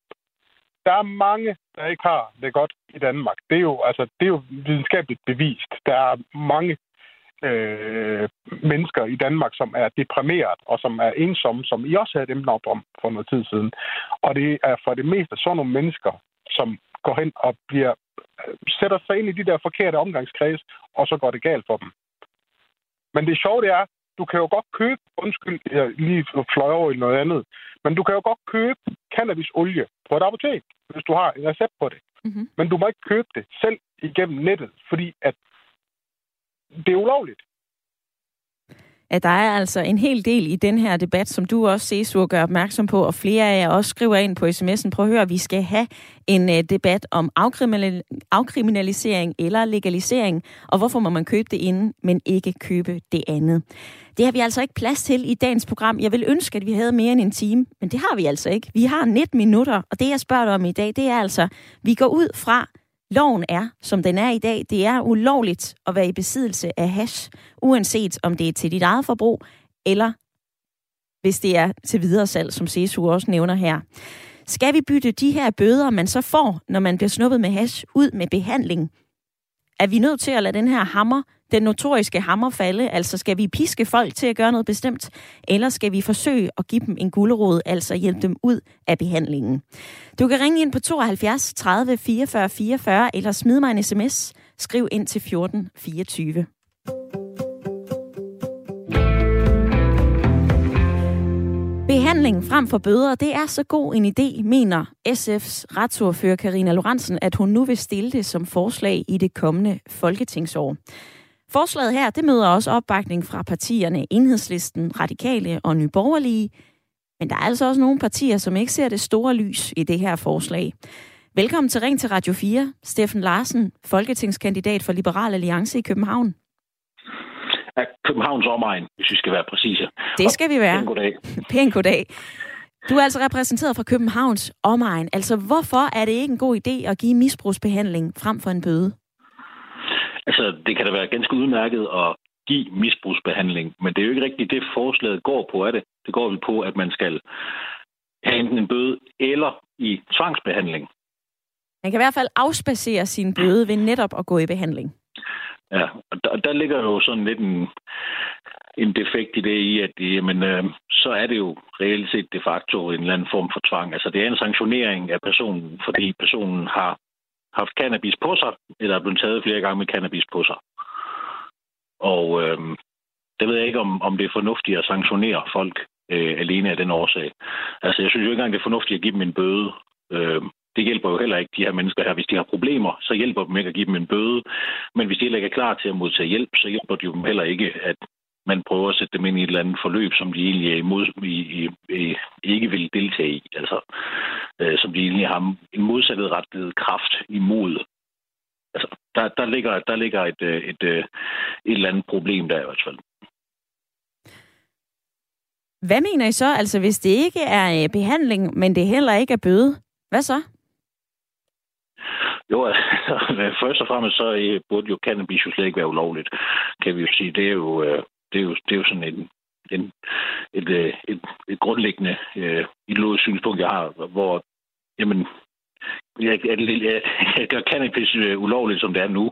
Der er mange, der ikke har det godt i Danmark. Det er jo, altså, det er jo videnskabeligt bevist. Der er mange øh, mennesker i Danmark, som er deprimeret og som er ensomme, som I også havde dem op om for noget tid siden. Og det er for det meste sådan nogle mennesker, som går hen og bliver, sætter sig ind i de der forkerte omgangskreds, og så går det galt for dem. Men det sjove det er, du kan jo godt købe, undskyld, jeg lige fløj over i noget andet, men du kan jo godt købe cannabisolie på et apotek, hvis du har en recept på det. Mm-hmm. Men du må ikke købe det selv igennem nettet, fordi at det er ulovligt. At der er altså en hel del i den her debat, som du også, Cesur, gør opmærksom på, og flere af jer også skriver ind på sms'en. Prøv at høre, vi skal have en øh, debat om afkriminal- afkriminalisering eller legalisering, og hvorfor må man købe det ene, men ikke købe det andet. Det har vi altså ikke plads til i dagens program. Jeg vil ønske, at vi havde mere end en time, men det har vi altså ikke. Vi har 19 minutter, og det jeg spørger dig om i dag, det er altså, vi går ud fra, Loven er, som den er i dag, det er ulovligt at være i besiddelse af hash, uanset om det er til dit eget forbrug, eller hvis det er til videre salg, som CSU også nævner her. Skal vi bytte de her bøder, man så får, når man bliver snuppet med hash, ud med behandling? Er vi nødt til at lade den her hammer den notoriske hammerfalde. Altså skal vi piske folk til at gøre noget bestemt, eller skal vi forsøge at give dem en gulderod, altså hjælpe dem ud af behandlingen? Du kan ringe ind på 72 30 44 44, eller smid mig en sms. Skriv ind til 14 24. Behandling frem for bøder, det er så god en idé, mener SF's retsordfører Karina Lorentzen, at hun nu vil stille det som forslag i det kommende folketingsår. Forslaget her, det møder også opbakning fra partierne Enhedslisten, Radikale og Nyborgerlige. Men der er altså også nogle partier, som ikke ser det store lys i det her forslag. Velkommen til Ring til Radio 4. Steffen Larsen, folketingskandidat for Liberal Alliance i København. Ja, Københavns omegn, hvis vi skal være præcise. Det skal vi være. Pæn goddag. *laughs* Pæn goddag. Du er altså repræsenteret fra Københavns omegn. Altså, hvorfor er det ikke en god idé at give misbrugsbehandling frem for en bøde? Altså, det kan da være ganske udmærket at give misbrugsbehandling, men det er jo ikke rigtigt det, forslaget går på, er det? Det går vel på, at man skal have enten en bøde eller i tvangsbehandling. Man kan i hvert fald afspacere sin bøde ved netop at gå i behandling. Ja, og der, der ligger jo sådan lidt en, en defekt i det i, at jamen, øh, så er det jo reelt set de facto en eller anden form for tvang. Altså det er en sanktionering af personen, fordi personen har haft cannabis på sig, eller er blevet taget flere gange med cannabis på sig. Og øh, det ved jeg ikke, om, om det er fornuftigt at sanktionere folk øh, alene af den årsag. Altså, jeg synes jo ikke engang, det er fornuftigt at give dem en bøde. Øh, det hjælper jo heller ikke de her mennesker her. Hvis de har problemer, så hjælper dem ikke at give dem en bøde. Men hvis de heller ikke er klar til at modtage hjælp, så hjælper det jo dem heller ikke, at man prøver at sætte dem ind i et eller andet forløb, som de egentlig er imod, i, i, i, ikke vil deltage i. Altså, øh, som de egentlig har en modsattet rettet kraft imod. Altså, der, der ligger, der ligger et, et, et, et eller andet problem der i hvert fald. Hvad mener I så, altså hvis det ikke er øh, behandling, men det heller ikke er bøde? Hvad så? Jo, altså, *laughs* først og fremmest så øh, burde jo cannabis jo slet ikke være ulovligt, kan vi jo sige. Det er jo, øh, det er jo, det er jo sådan en, en, et, et, et, et grundlæggende øh, ideologisk synspunkt, jeg har, hvor jamen, jeg, jeg, jeg gør cannabis øh, ulovligt, som det er nu,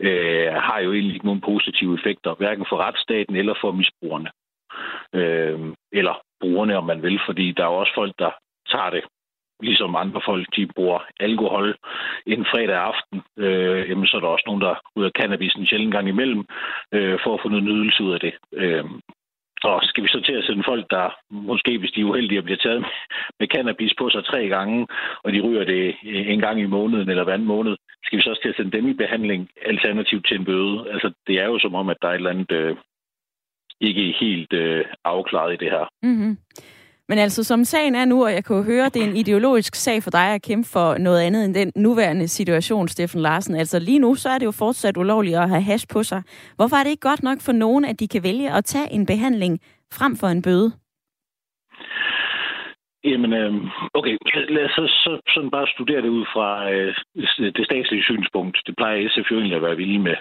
øh, har jo egentlig ikke nogen positive effekter, hverken for retsstaten eller for misbrugerne. Øh, eller brugerne, om man vil, fordi der er også folk, der tager det ligesom andre folk, de bruger alkohol en fredag aften, øh, jamen, så er der også nogen, der ryger cannabis en sjældent gang imellem, øh, for at få noget nydelse ud af det. Øh, og skal vi så til at sende folk, der måske, hvis de er uheldige, bliver taget med cannabis på sig tre gange, og de ryger det en gang i måneden eller hver anden måned, skal vi så også til at sende dem i behandling alternativt til en bøde? Altså, det er jo som om, at der er et eller andet øh, ikke helt øh, afklaret i det her. Mm-hmm. Men altså, som sagen er nu, og jeg kan jo høre, det er en ideologisk sag for dig at kæmpe for noget andet end den nuværende situation, Steffen Larsen. Altså lige nu, så er det jo fortsat ulovligt at have hash på sig. Hvorfor er det ikke godt nok for nogen, at de kan vælge at tage en behandling frem for en bøde? Jamen, øh, okay, lad os så, så sådan bare studere det ud fra øh, det statslige synspunkt. Det plejer SF jo egentlig at være vilde med.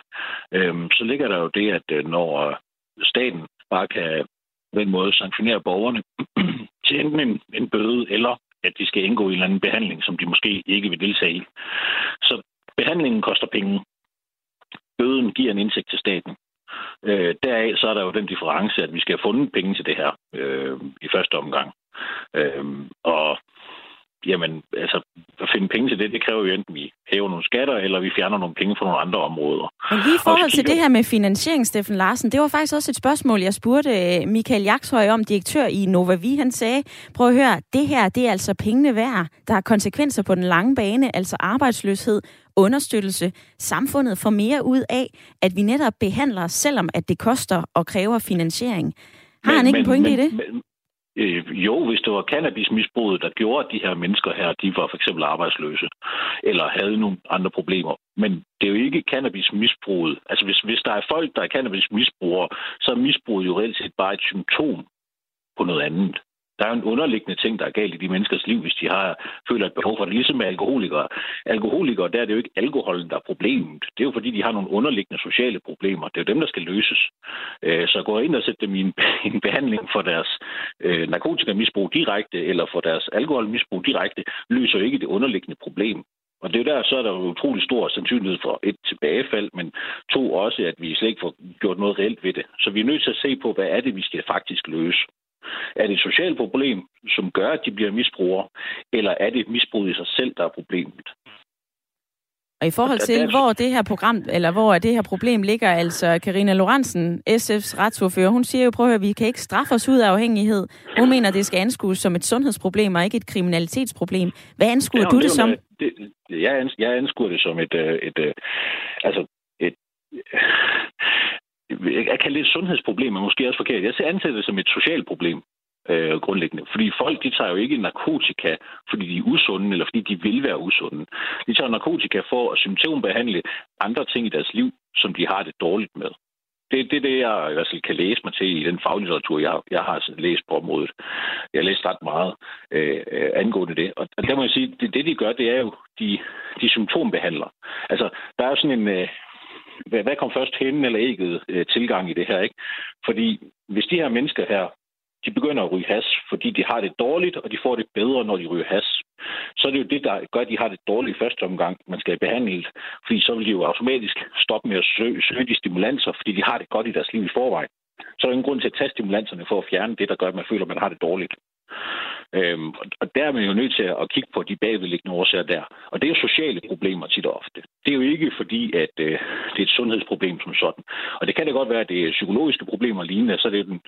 Øh, så ligger der jo det, at øh, når staten bare kan på den måde sanktionere borgerne *clears throat* til enten en, en bøde, eller at de skal indgå i en eller anden behandling, som de måske ikke vil deltage i. Så behandlingen koster penge. Bøden giver en indsigt til staten. Øh, deraf så er der jo den difference, at vi skal have fundet penge til det her øh, i første omgang. Øh, og jamen, altså, at finde penge til det, det kræver jo enten, vi hæver nogle skatter, eller vi fjerner nogle penge fra nogle andre områder. Men lige i forhold til det her med finansiering, Steffen Larsen, det var faktisk også et spørgsmål, jeg spurgte øh, Michael Jakshøj om, direktør i Novavi. Han sagde, prøv at høre, det her, det er altså pengene værd. Der er konsekvenser på den lange bane, altså arbejdsløshed, understøttelse. Samfundet får mere ud af, at vi netop behandler os, selvom at det koster og kræver finansiering. Har men, han ikke men, en pointe men, i det? Men, Øh, jo, hvis det var cannabismisbruget, der gjorde, at de her mennesker her, de var for eksempel arbejdsløse, eller havde nogle andre problemer. Men det er jo ikke cannabismisbruget. Altså hvis, hvis der er folk, der er cannabismisbrugere, så er misbruget jo reelt set bare et symptom på noget andet. Der er jo en underliggende ting, der er galt i de menneskers liv, hvis de har føler et behov for det. Ligesom med alkoholikere. Alkoholikere, der er det jo ikke alkoholen, der er problemet. Det er jo fordi, de har nogle underliggende sociale problemer. Det er jo dem, der skal løses. Øh, så gå ind og sætte dem *laughs* i en, behandling for deres øh, narkotikamisbrug direkte, eller for deres alkoholmisbrug direkte, løser jo ikke det underliggende problem. Og det er der, så er der jo utrolig stor sandsynlighed for et tilbagefald, men to også, at vi slet ikke får gjort noget reelt ved det. Så vi er nødt til at se på, hvad er det, vi skal faktisk løse. Er det et socialt problem, som gør, at de bliver misbrugere, eller er det misbrug i sig selv, der er problemet? Og i forhold til, hvor det her program, eller hvor det her problem ligger, altså Karina Lorentzen, SF's retsordfører, hun siger jo, prøv at høre, vi kan ikke straffe os ud af afhængighed. Hun mener, det skal anskues som et sundhedsproblem og ikke et kriminalitetsproblem. Hvad anskuer ja, du det, det som? Det, jeg, jeg anskuer det som et, øh, et, et øh, altså et, jeg kan lidt sundhedsproblem, men måske også forkert. Jeg anser det som et socialt problem øh, grundlæggende. Fordi folk, de tager jo ikke narkotika, fordi de er usunde, eller fordi de vil være usunde. De tager narkotika for at symptombehandle andre ting i deres liv, som de har det dårligt med. Det, det er det, jeg i hvert fald kan læse mig til i den faglitteratur, jeg, jeg har læst på området. Jeg har læst ret meget øh, øh angående det. Og der må jeg sige, det, det de gør, det er jo, de, de symptombehandler. Altså, der er jo sådan en... Øh, hvad, hvad kom først, hen eller ægget øh, tilgang i det her, ikke? Fordi hvis de her mennesker her, de begynder at ryge has, fordi de har det dårligt, og de får det bedre, når de ryger has. Så er det jo det, der gør, at de har det dårligt i første omgang, man skal behandle. Fordi så vil de jo automatisk stoppe med at søge, søge de stimulanser, fordi de har det godt i deres liv i forvejen. Så er der ingen grund til at tage stimulanserne for at fjerne det, der gør, at man føler, at man har det dårligt. Øhm, og der er man jo nødt til at kigge på de bagvedliggende årsager der. Og det er jo sociale problemer tit og ofte. Det er jo ikke fordi, at øh, det er et sundhedsproblem som sådan. Og det kan da godt være, at det er psykologiske problemer lignende, så er det jo, den,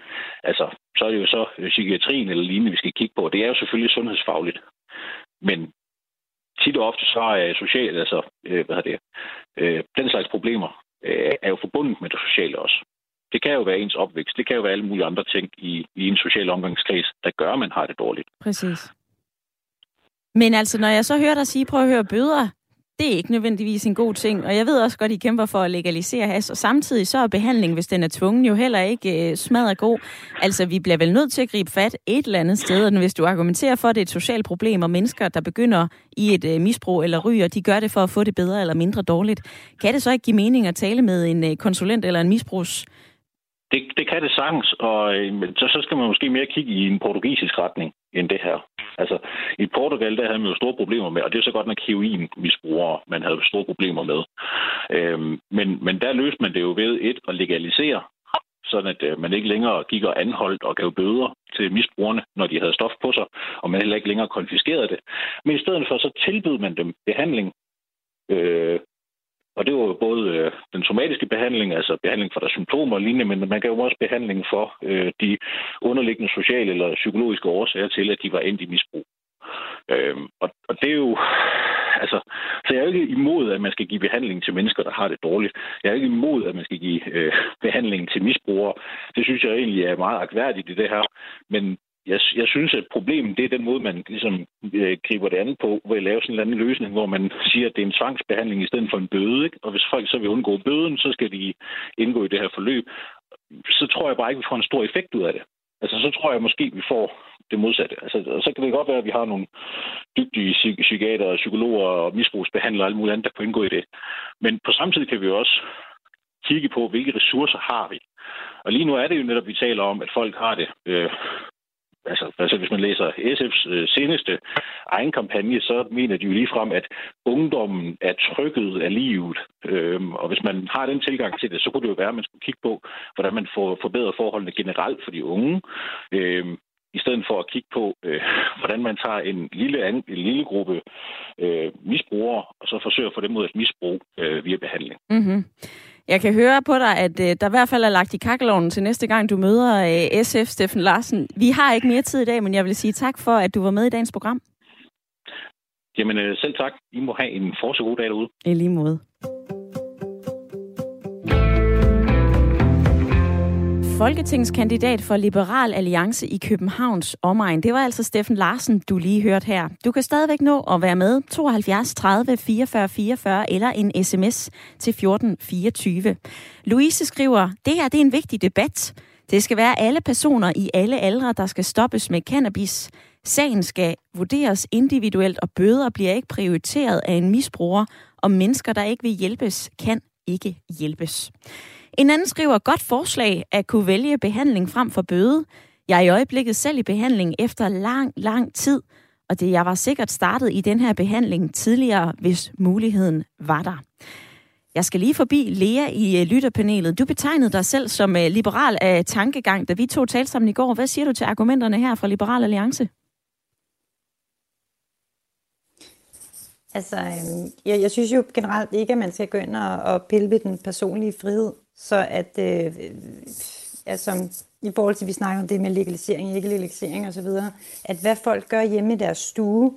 altså, så er det jo så øh, psykiatrien eller lignende, vi skal kigge på. Det er jo selvfølgelig sundhedsfagligt. Men tit og ofte så er socialt, altså, øh, hvad det, øh, den slags problemer øh, er jo forbundet med det sociale også. Det kan jo være ens opvækst. Det kan jo være alle mulige andre ting i, i en social omgangskreds, der gør, at man har det dårligt. Præcis. Men altså, når jeg så hører dig sige, prøv at høre bøder, det er ikke nødvendigvis en god ting. Og jeg ved også godt, at I kæmper for at legalisere has, og samtidig så er behandling, hvis den er tvungen, jo heller ikke øh, smadret god. Altså, vi bliver vel nødt til at gribe fat et eller andet sted, og hvis du argumenterer for, at det er et socialt problem, og mennesker, der begynder i et øh, misbrug eller ryger, de gør det for at få det bedre eller mindre dårligt. Kan det så ikke give mening at tale med en øh, konsulent eller en misbrugs det, det kan det sagtens, og øh, så, så skal man måske mere kigge i en portugisisk retning end det her. Altså, i Portugal, der havde man jo store problemer med, og det er så godt nok heroin-misbrugere, man havde store problemer med. Øhm, men, men der løste man det jo ved et at legalisere, sådan at øh, man ikke længere gik og anholdt og gav bøder til misbrugerne, når de havde stof på sig, og man heller ikke længere konfiskerede det. Men i stedet for, så tilbød man dem behandling øh, og det var jo både øh, den somatiske behandling, altså behandling for deres symptomer og lignende, men man gav jo også behandling for øh, de underliggende sociale eller psykologiske årsager til, at de var endt i misbrug. Øhm, og, og det er jo... Altså, så jeg er jo ikke imod, at man skal give behandling til mennesker, der har det dårligt. Jeg er ikke imod, at man skal give øh, behandling til misbrugere. Det synes jeg egentlig er meget akværdigt i det her. Men jeg, jeg synes, at problemet det er den måde, man ligesom øh, griber det andet på, hvor jeg laver sådan en eller anden løsning, hvor man siger, at det er en tvangsbehandling i stedet for en bøde. Ikke? Og hvis folk så vil undgå bøden, så skal de indgå i det her forløb. Så tror jeg bare ikke, vi får en stor effekt ud af det. Altså, så tror jeg måske, vi får det modsatte. Altså, så kan det godt være, at vi har nogle dygtige psy- psykiater, psykologer og misbrugsbehandlere og alt muligt andet, der kan indgå i det. Men på samme tid kan vi jo også kigge på, hvilke ressourcer har vi. Og lige nu er det jo netop, vi taler om, at folk har det øh, altså, altså hvis man læser SF's øh, seneste egen kampagne, så mener de jo lige frem, at ungdommen er trykket af livet. Øhm, og hvis man har den tilgang til det, så kunne det jo være, at man skulle kigge på, hvordan man får forbedret forholdene generelt for de unge. Øhm, i stedet for at kigge på, øh, hvordan man tager en lille, en lille gruppe øh, misbrugere, og så forsøger at få dem ud af et misbrug øh, via behandling. Mm-hmm. Jeg kan høre på dig, at øh, der i hvert fald er lagt i kakkelovnen til næste gang, du møder øh, SF, Steffen Larsen. Vi har ikke mere tid i dag, men jeg vil sige tak for, at du var med i dagens program. Jamen øh, selv tak. I må have en fortsat god dag derude. I lige måde. Folketingskandidat for Liberal Alliance i Københavns omegn. Det var altså Steffen Larsen, du lige hørte her. Du kan stadigvæk nå at være med 72 30 44 44 eller en sms til 14 24. Louise skriver, det her det er en vigtig debat. Det skal være alle personer i alle aldre, der skal stoppes med cannabis. Sagen skal vurderes individuelt, og bøder bliver ikke prioriteret af en misbruger, og mennesker, der ikke vil hjælpes, kan ikke hjælpes. En anden skriver, godt forslag at kunne vælge behandling frem for bøde. Jeg er i øjeblikket selv i behandling efter lang, lang tid, og det jeg var sikkert startet i den her behandling tidligere, hvis muligheden var der. Jeg skal lige forbi Lea i øh, lytterpanelet. Du betegnede dig selv som øh, liberal af tankegang, da vi to talte sammen i går. Hvad siger du til argumenterne her fra Liberal Alliance? Altså, øhm, jeg, jeg synes jo generelt ikke, at man skal gå ind og, og pille ved den personlige frihed. Så at, øh, altså, i forhold til, at vi snakker om det med legalisering, ikke legalisering osv., at hvad folk gør hjemme i deres stue,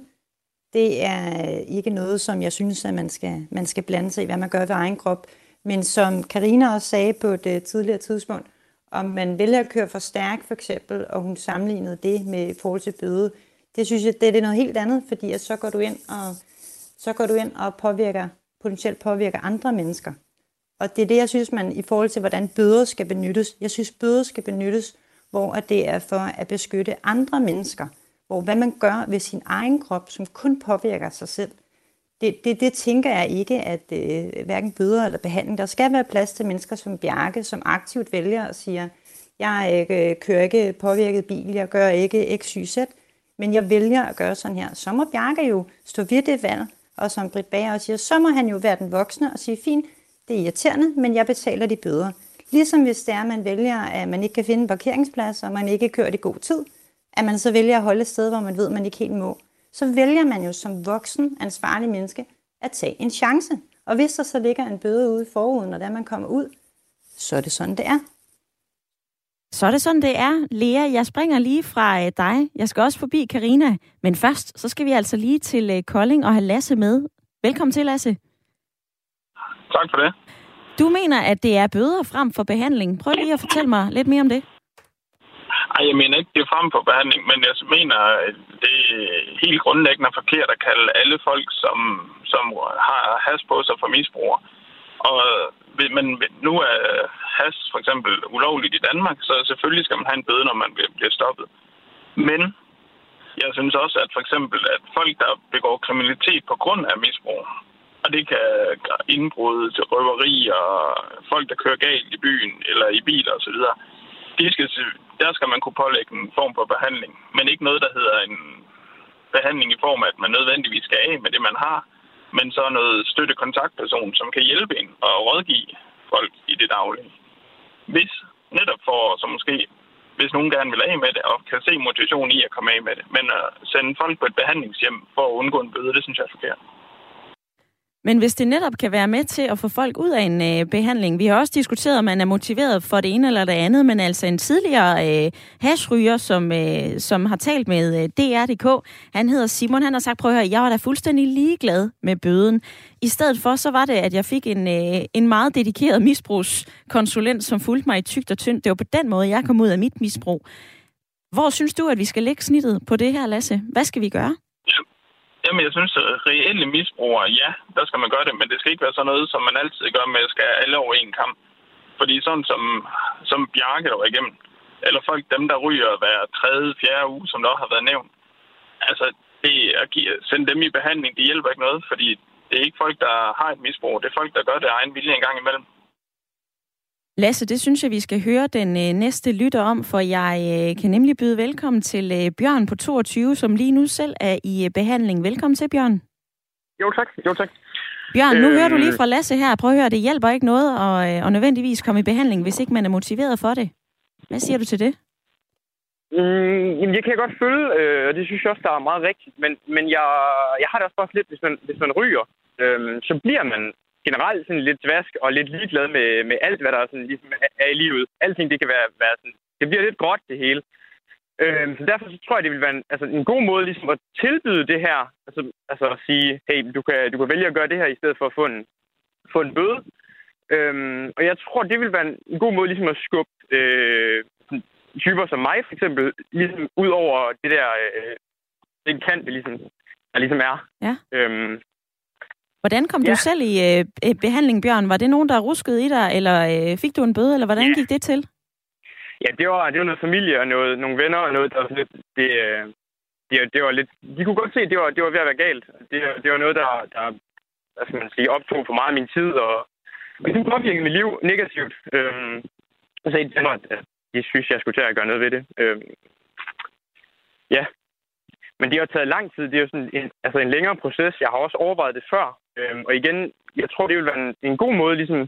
det er øh, ikke noget, som jeg synes, at man skal, man skal blande sig i, hvad man gør ved egen krop. Men som Karina også sagde på et øh, tidligere tidspunkt, om man vælger at køre for stærk for eksempel, og hun sammenlignede det med forhold til bøde, det synes jeg, det er noget helt andet, fordi at så går du ind og så går du ind og påvirker, potentielt påvirker andre mennesker. Og det er det, jeg synes, man i forhold til, hvordan bøder skal benyttes. Jeg synes, bøder skal benyttes, hvor det er for at beskytte andre mennesker. Hvor hvad man gør ved sin egen krop, som kun påvirker sig selv. Det, det, det tænker jeg ikke, at øh, hverken bøder eller behandling. Der skal være plads til mennesker som Bjarke, som aktivt vælger og siger, jeg ikke, øh, kører ikke påvirket bil, jeg gør ikke x, y, z, men jeg vælger at gøre sådan her. Så må Bjarke jo stå ved det valg, og som Britt Bager også siger, så må han jo være den voksne og sige, fint, det er irriterende, men jeg betaler de bøder. Ligesom hvis det er, at man vælger, at man ikke kan finde en parkeringsplads, og man ikke kører det i god tid, at man så vælger at holde et sted, hvor man ved, at man ikke helt må, så vælger man jo som voksen, ansvarlig menneske, at tage en chance. Og hvis der så ligger en bøde ude i foruden, da man kommer ud, så er det sådan, det er. Så er det sådan, det er. Lea, jeg springer lige fra øh, dig. Jeg skal også forbi Karina, men først så skal vi altså lige til øh, Kolding og have Lasse med. Velkommen til, Lasse. Tak for det. Du mener, at det er bøder frem for behandling. Prøv lige at fortælle mig lidt mere om det. Nej, jeg mener ikke, det er frem for behandling, men jeg mener, det er helt grundlæggende forkert at kalde alle folk, som, som har has på sig for misbrug. Og, men nu er has for eksempel ulovligt i Danmark, så selvfølgelig skal man have en bøde, når man bliver stoppet. Men jeg synes også, at for eksempel, at folk, der begår kriminalitet på grund af misbrug, og det kan indbrud til røveri og folk, der kører galt i byen eller i biler osv. De skal, der skal man kunne pålægge en form for behandling, men ikke noget, der hedder en behandling i form af, at man nødvendigvis skal af med det, man har, men så noget støtte kontaktperson, som kan hjælpe en og rådgive folk i det daglige. Hvis netop for, så måske, hvis nogen gerne vil af med det, og kan se motivation i at komme af med det. Men at sende folk på et behandlingshjem for at undgå en bøde, det synes jeg er forkert. Men hvis det netop kan være med til at få folk ud af en øh, behandling, vi har også diskuteret, om man er motiveret for det ene eller det andet, men altså en tidligere øh, hashryger, som, øh, som har talt med øh, DR.dk, han hedder Simon, han har sagt, prøv at høre, jeg var da fuldstændig ligeglad med bøden. I stedet for, så var det, at jeg fik en, øh, en meget dedikeret misbrugskonsulent, som fulgte mig i tygt og tyndt. Det var på den måde, jeg kom ud af mit misbrug. Hvor synes du, at vi skal lægge snittet på det her, Lasse? Hvad skal vi gøre? Jamen, jeg synes, at reelle misbrugere, ja, der skal man gøre det, men det skal ikke være sådan noget, som man altid gør med at skal alle over en kamp. Fordi sådan som, som Bjarke der var igennem, eller folk, dem der ryger hver tredje, fjerde uge, som der også har været nævnt, altså, det at give, sende dem i behandling, det hjælper ikke noget, fordi det er ikke folk, der har et misbrug. Det er folk, der gør det egen vilje en gang imellem. Lasse, det synes jeg, vi skal høre den øh, næste lytter om, for jeg øh, kan nemlig byde velkommen til øh, Bjørn på 22, som lige nu selv er i øh, behandling. Velkommen til, Bjørn. Jo tak, jo tak. Bjørn, nu øh, hører du lige fra Lasse her. Prøv at høre, det hjælper ikke noget at, øh, at nødvendigvis komme i behandling, hvis ikke man er motiveret for det. Hvad siger du til det? Mm, jamen, jeg kan godt følge, øh, og det synes jeg også, der er meget rigtigt. Men, men jeg, jeg har det også bare lidt, hvis man, hvis man ryger, øh, så bliver man generelt sådan lidt dvask og lidt ligeglad med, med alt, hvad der sådan ligesom er i livet. Alting, det kan være, være sådan, det bliver lidt gråt det hele. Øhm, så derfor så tror jeg, det vil være en, altså en god måde ligesom at tilbyde det her. Altså, altså at sige, hey, du kan, du kan vælge at gøre det her, i stedet for at få en, få en bøde. Øhm, og jeg tror, det vil være en, en god måde ligesom at skubbe øh, typer som mig, for eksempel, ligesom ud over det der, øh, den kant, det ligesom, der ligesom er. Ja. Øhm, Hvordan kom ja. du selv i øh, behandling, Bjørn? Var det nogen, der ruskede i dig, eller øh, fik du en bøde, eller hvordan ja. gik det til? Ja, det var, det var noget familie og noget, nogle venner og noget, der var lidt... Det, øh, det, det var lidt... De kunne godt se, at det var, det var ved at være galt. Det, det var noget, der, der hvad skal man sige, optog for meget af min tid, og, og det påvirkede mit liv negativt. Øhm, så i Danmark, de synes, jeg skulle til at gøre noget ved det. Øhm, ja, men det har taget lang tid. Det er jo sådan en, altså en længere proces. Jeg har også overvejet det før. Øhm, og igen, jeg tror, det vil være en, en god måde, ligesom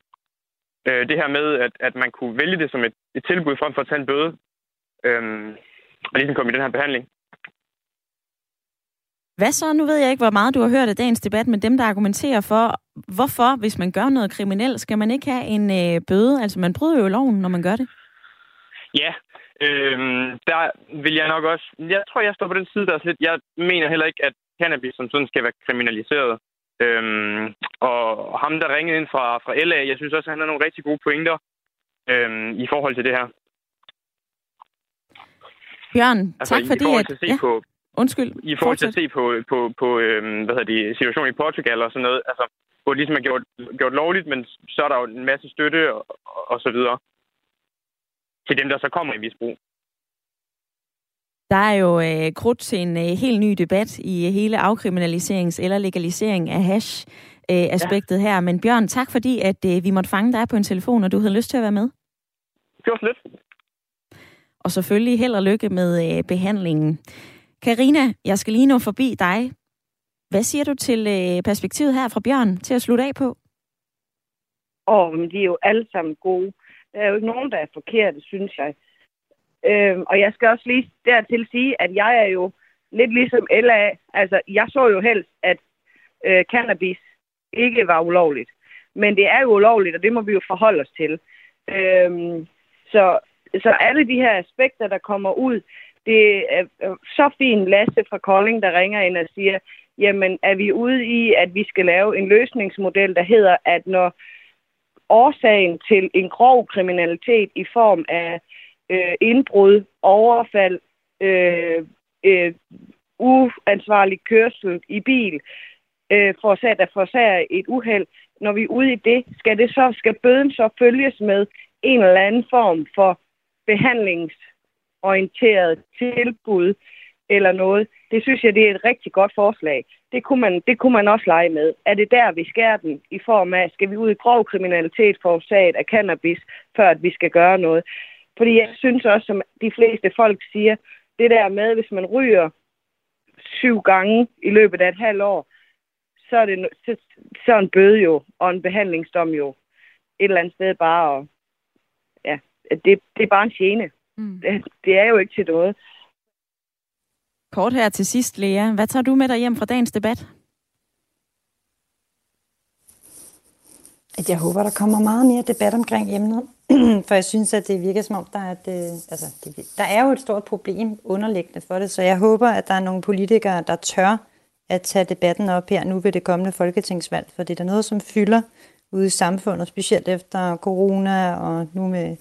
øh, det her med, at, at man kunne vælge det som et, et tilbud frem for at tage en bøde. Øhm, og ligesom komme i den her behandling. Hvad så? Nu ved jeg ikke, hvor meget du har hørt af dagens debat, men dem, der argumenterer for, hvorfor, hvis man gør noget kriminelt, skal man ikke have en øh, bøde? Altså, man bryder jo loven, når man gør det. Ja, øhm, der vil jeg nok også... Jeg tror, jeg står på den side, der er lidt... Jeg mener heller ikke, at cannabis som sådan skal være kriminaliseret. Øhm, og ham, der ringede ind fra, fra LA, jeg synes også, at han har nogle rigtig gode pointer øhm, i forhold til det her. Bjørn, altså, tak fordi... I at, at se ja. på, Undskyld. I forhold til at se på, på, på øhm, hvad hedder det, situationen i Portugal og sådan noget, altså, hvor det ligesom er gjort, gjort lovligt, men så er der jo en masse støtte og, og så videre til dem, der så kommer i misbrug. Der er jo øh, krudt til en øh, helt ny debat i hele afkriminaliserings- eller legalisering af hash øh, aspektet ja. her. Men Bjørn, tak fordi, at øh, vi måtte fange dig på en telefon, og du havde lyst til at være med. Det var lidt. Og selvfølgelig held og lykke med øh, behandlingen. Karina, jeg skal lige nå forbi dig. Hvad siger du til øh, perspektivet her fra Bjørn til at slutte af på? Åh, oh, men de er jo alle sammen gode. Der er jo ikke nogen, der er forkerte, synes jeg. Øhm, og jeg skal også lige dertil sige, at jeg er jo lidt ligesom LA. Altså, jeg så jo helst, at øh, cannabis ikke var ulovligt. Men det er jo ulovligt, og det må vi jo forholde os til. Øhm, så, så alle de her aspekter, der kommer ud, det er øh, så fint Lasse fra Kolding, der ringer ind og siger, jamen er vi ude i, at vi skal lave en løsningsmodel, der hedder, at når årsagen til en grov kriminalitet i form af øh, indbrud, overfald, øh, øh, uansvarlig kørsel i bil, øh, forårsager, der forårsager et uheld. Når vi er ude i det, skal, det så, skal bøden så følges med en eller anden form for behandlingsorienteret tilbud eller noget. Det synes jeg, det er et rigtig godt forslag. Det kunne man, det kunne man også lege med. Er det der, vi skærer den i form af, skal vi ud i grov kriminalitet forårsaget af cannabis, før at vi skal gøre noget? Fordi jeg synes også, som de fleste folk siger, det der med, hvis man ryger syv gange i løbet af et halvt år, så er, det, så, så er en bøde jo, og en behandlingsdom jo et eller andet sted bare, og, ja, det, det er bare en gene. Mm. Det, det er jo ikke til noget. Kort her til sidst, Lea. Hvad tager du med dig hjem fra dagens debat? At jeg håber, der kommer meget mere debat omkring emnet. *clears throat* for jeg synes, at det virker som om, der er, et, øh, altså, det, der er jo et stort problem underliggende for det. Så jeg håber, at der er nogle politikere, der tør at tage debatten op her nu ved det kommende folketingsvalg. For det er der noget, som fylder ude i samfundet, specielt efter corona og nu med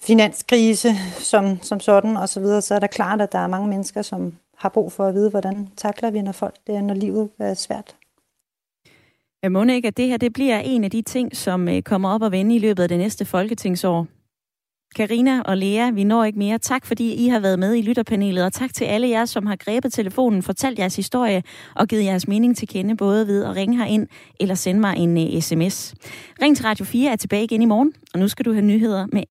finanskrise som, som sådan og så videre, så er der klart, at der er mange mennesker, som har brug for at vide, hvordan takler vi, når folk det er, når livet er svært. Øh, Jeg må ikke, at det her det bliver en af de ting, som øh, kommer op og vende i løbet af det næste folketingsår. Karina og Lea, vi når ikke mere. Tak fordi I har været med i lytterpanelet, og tak til alle jer, som har grebet telefonen, fortalt jeres historie og givet jeres mening til kende, både ved at ringe ind eller sende mig en øh, uh, sms. Ring til Radio 4 er tilbage igen i morgen, og nu skal du have nyheder med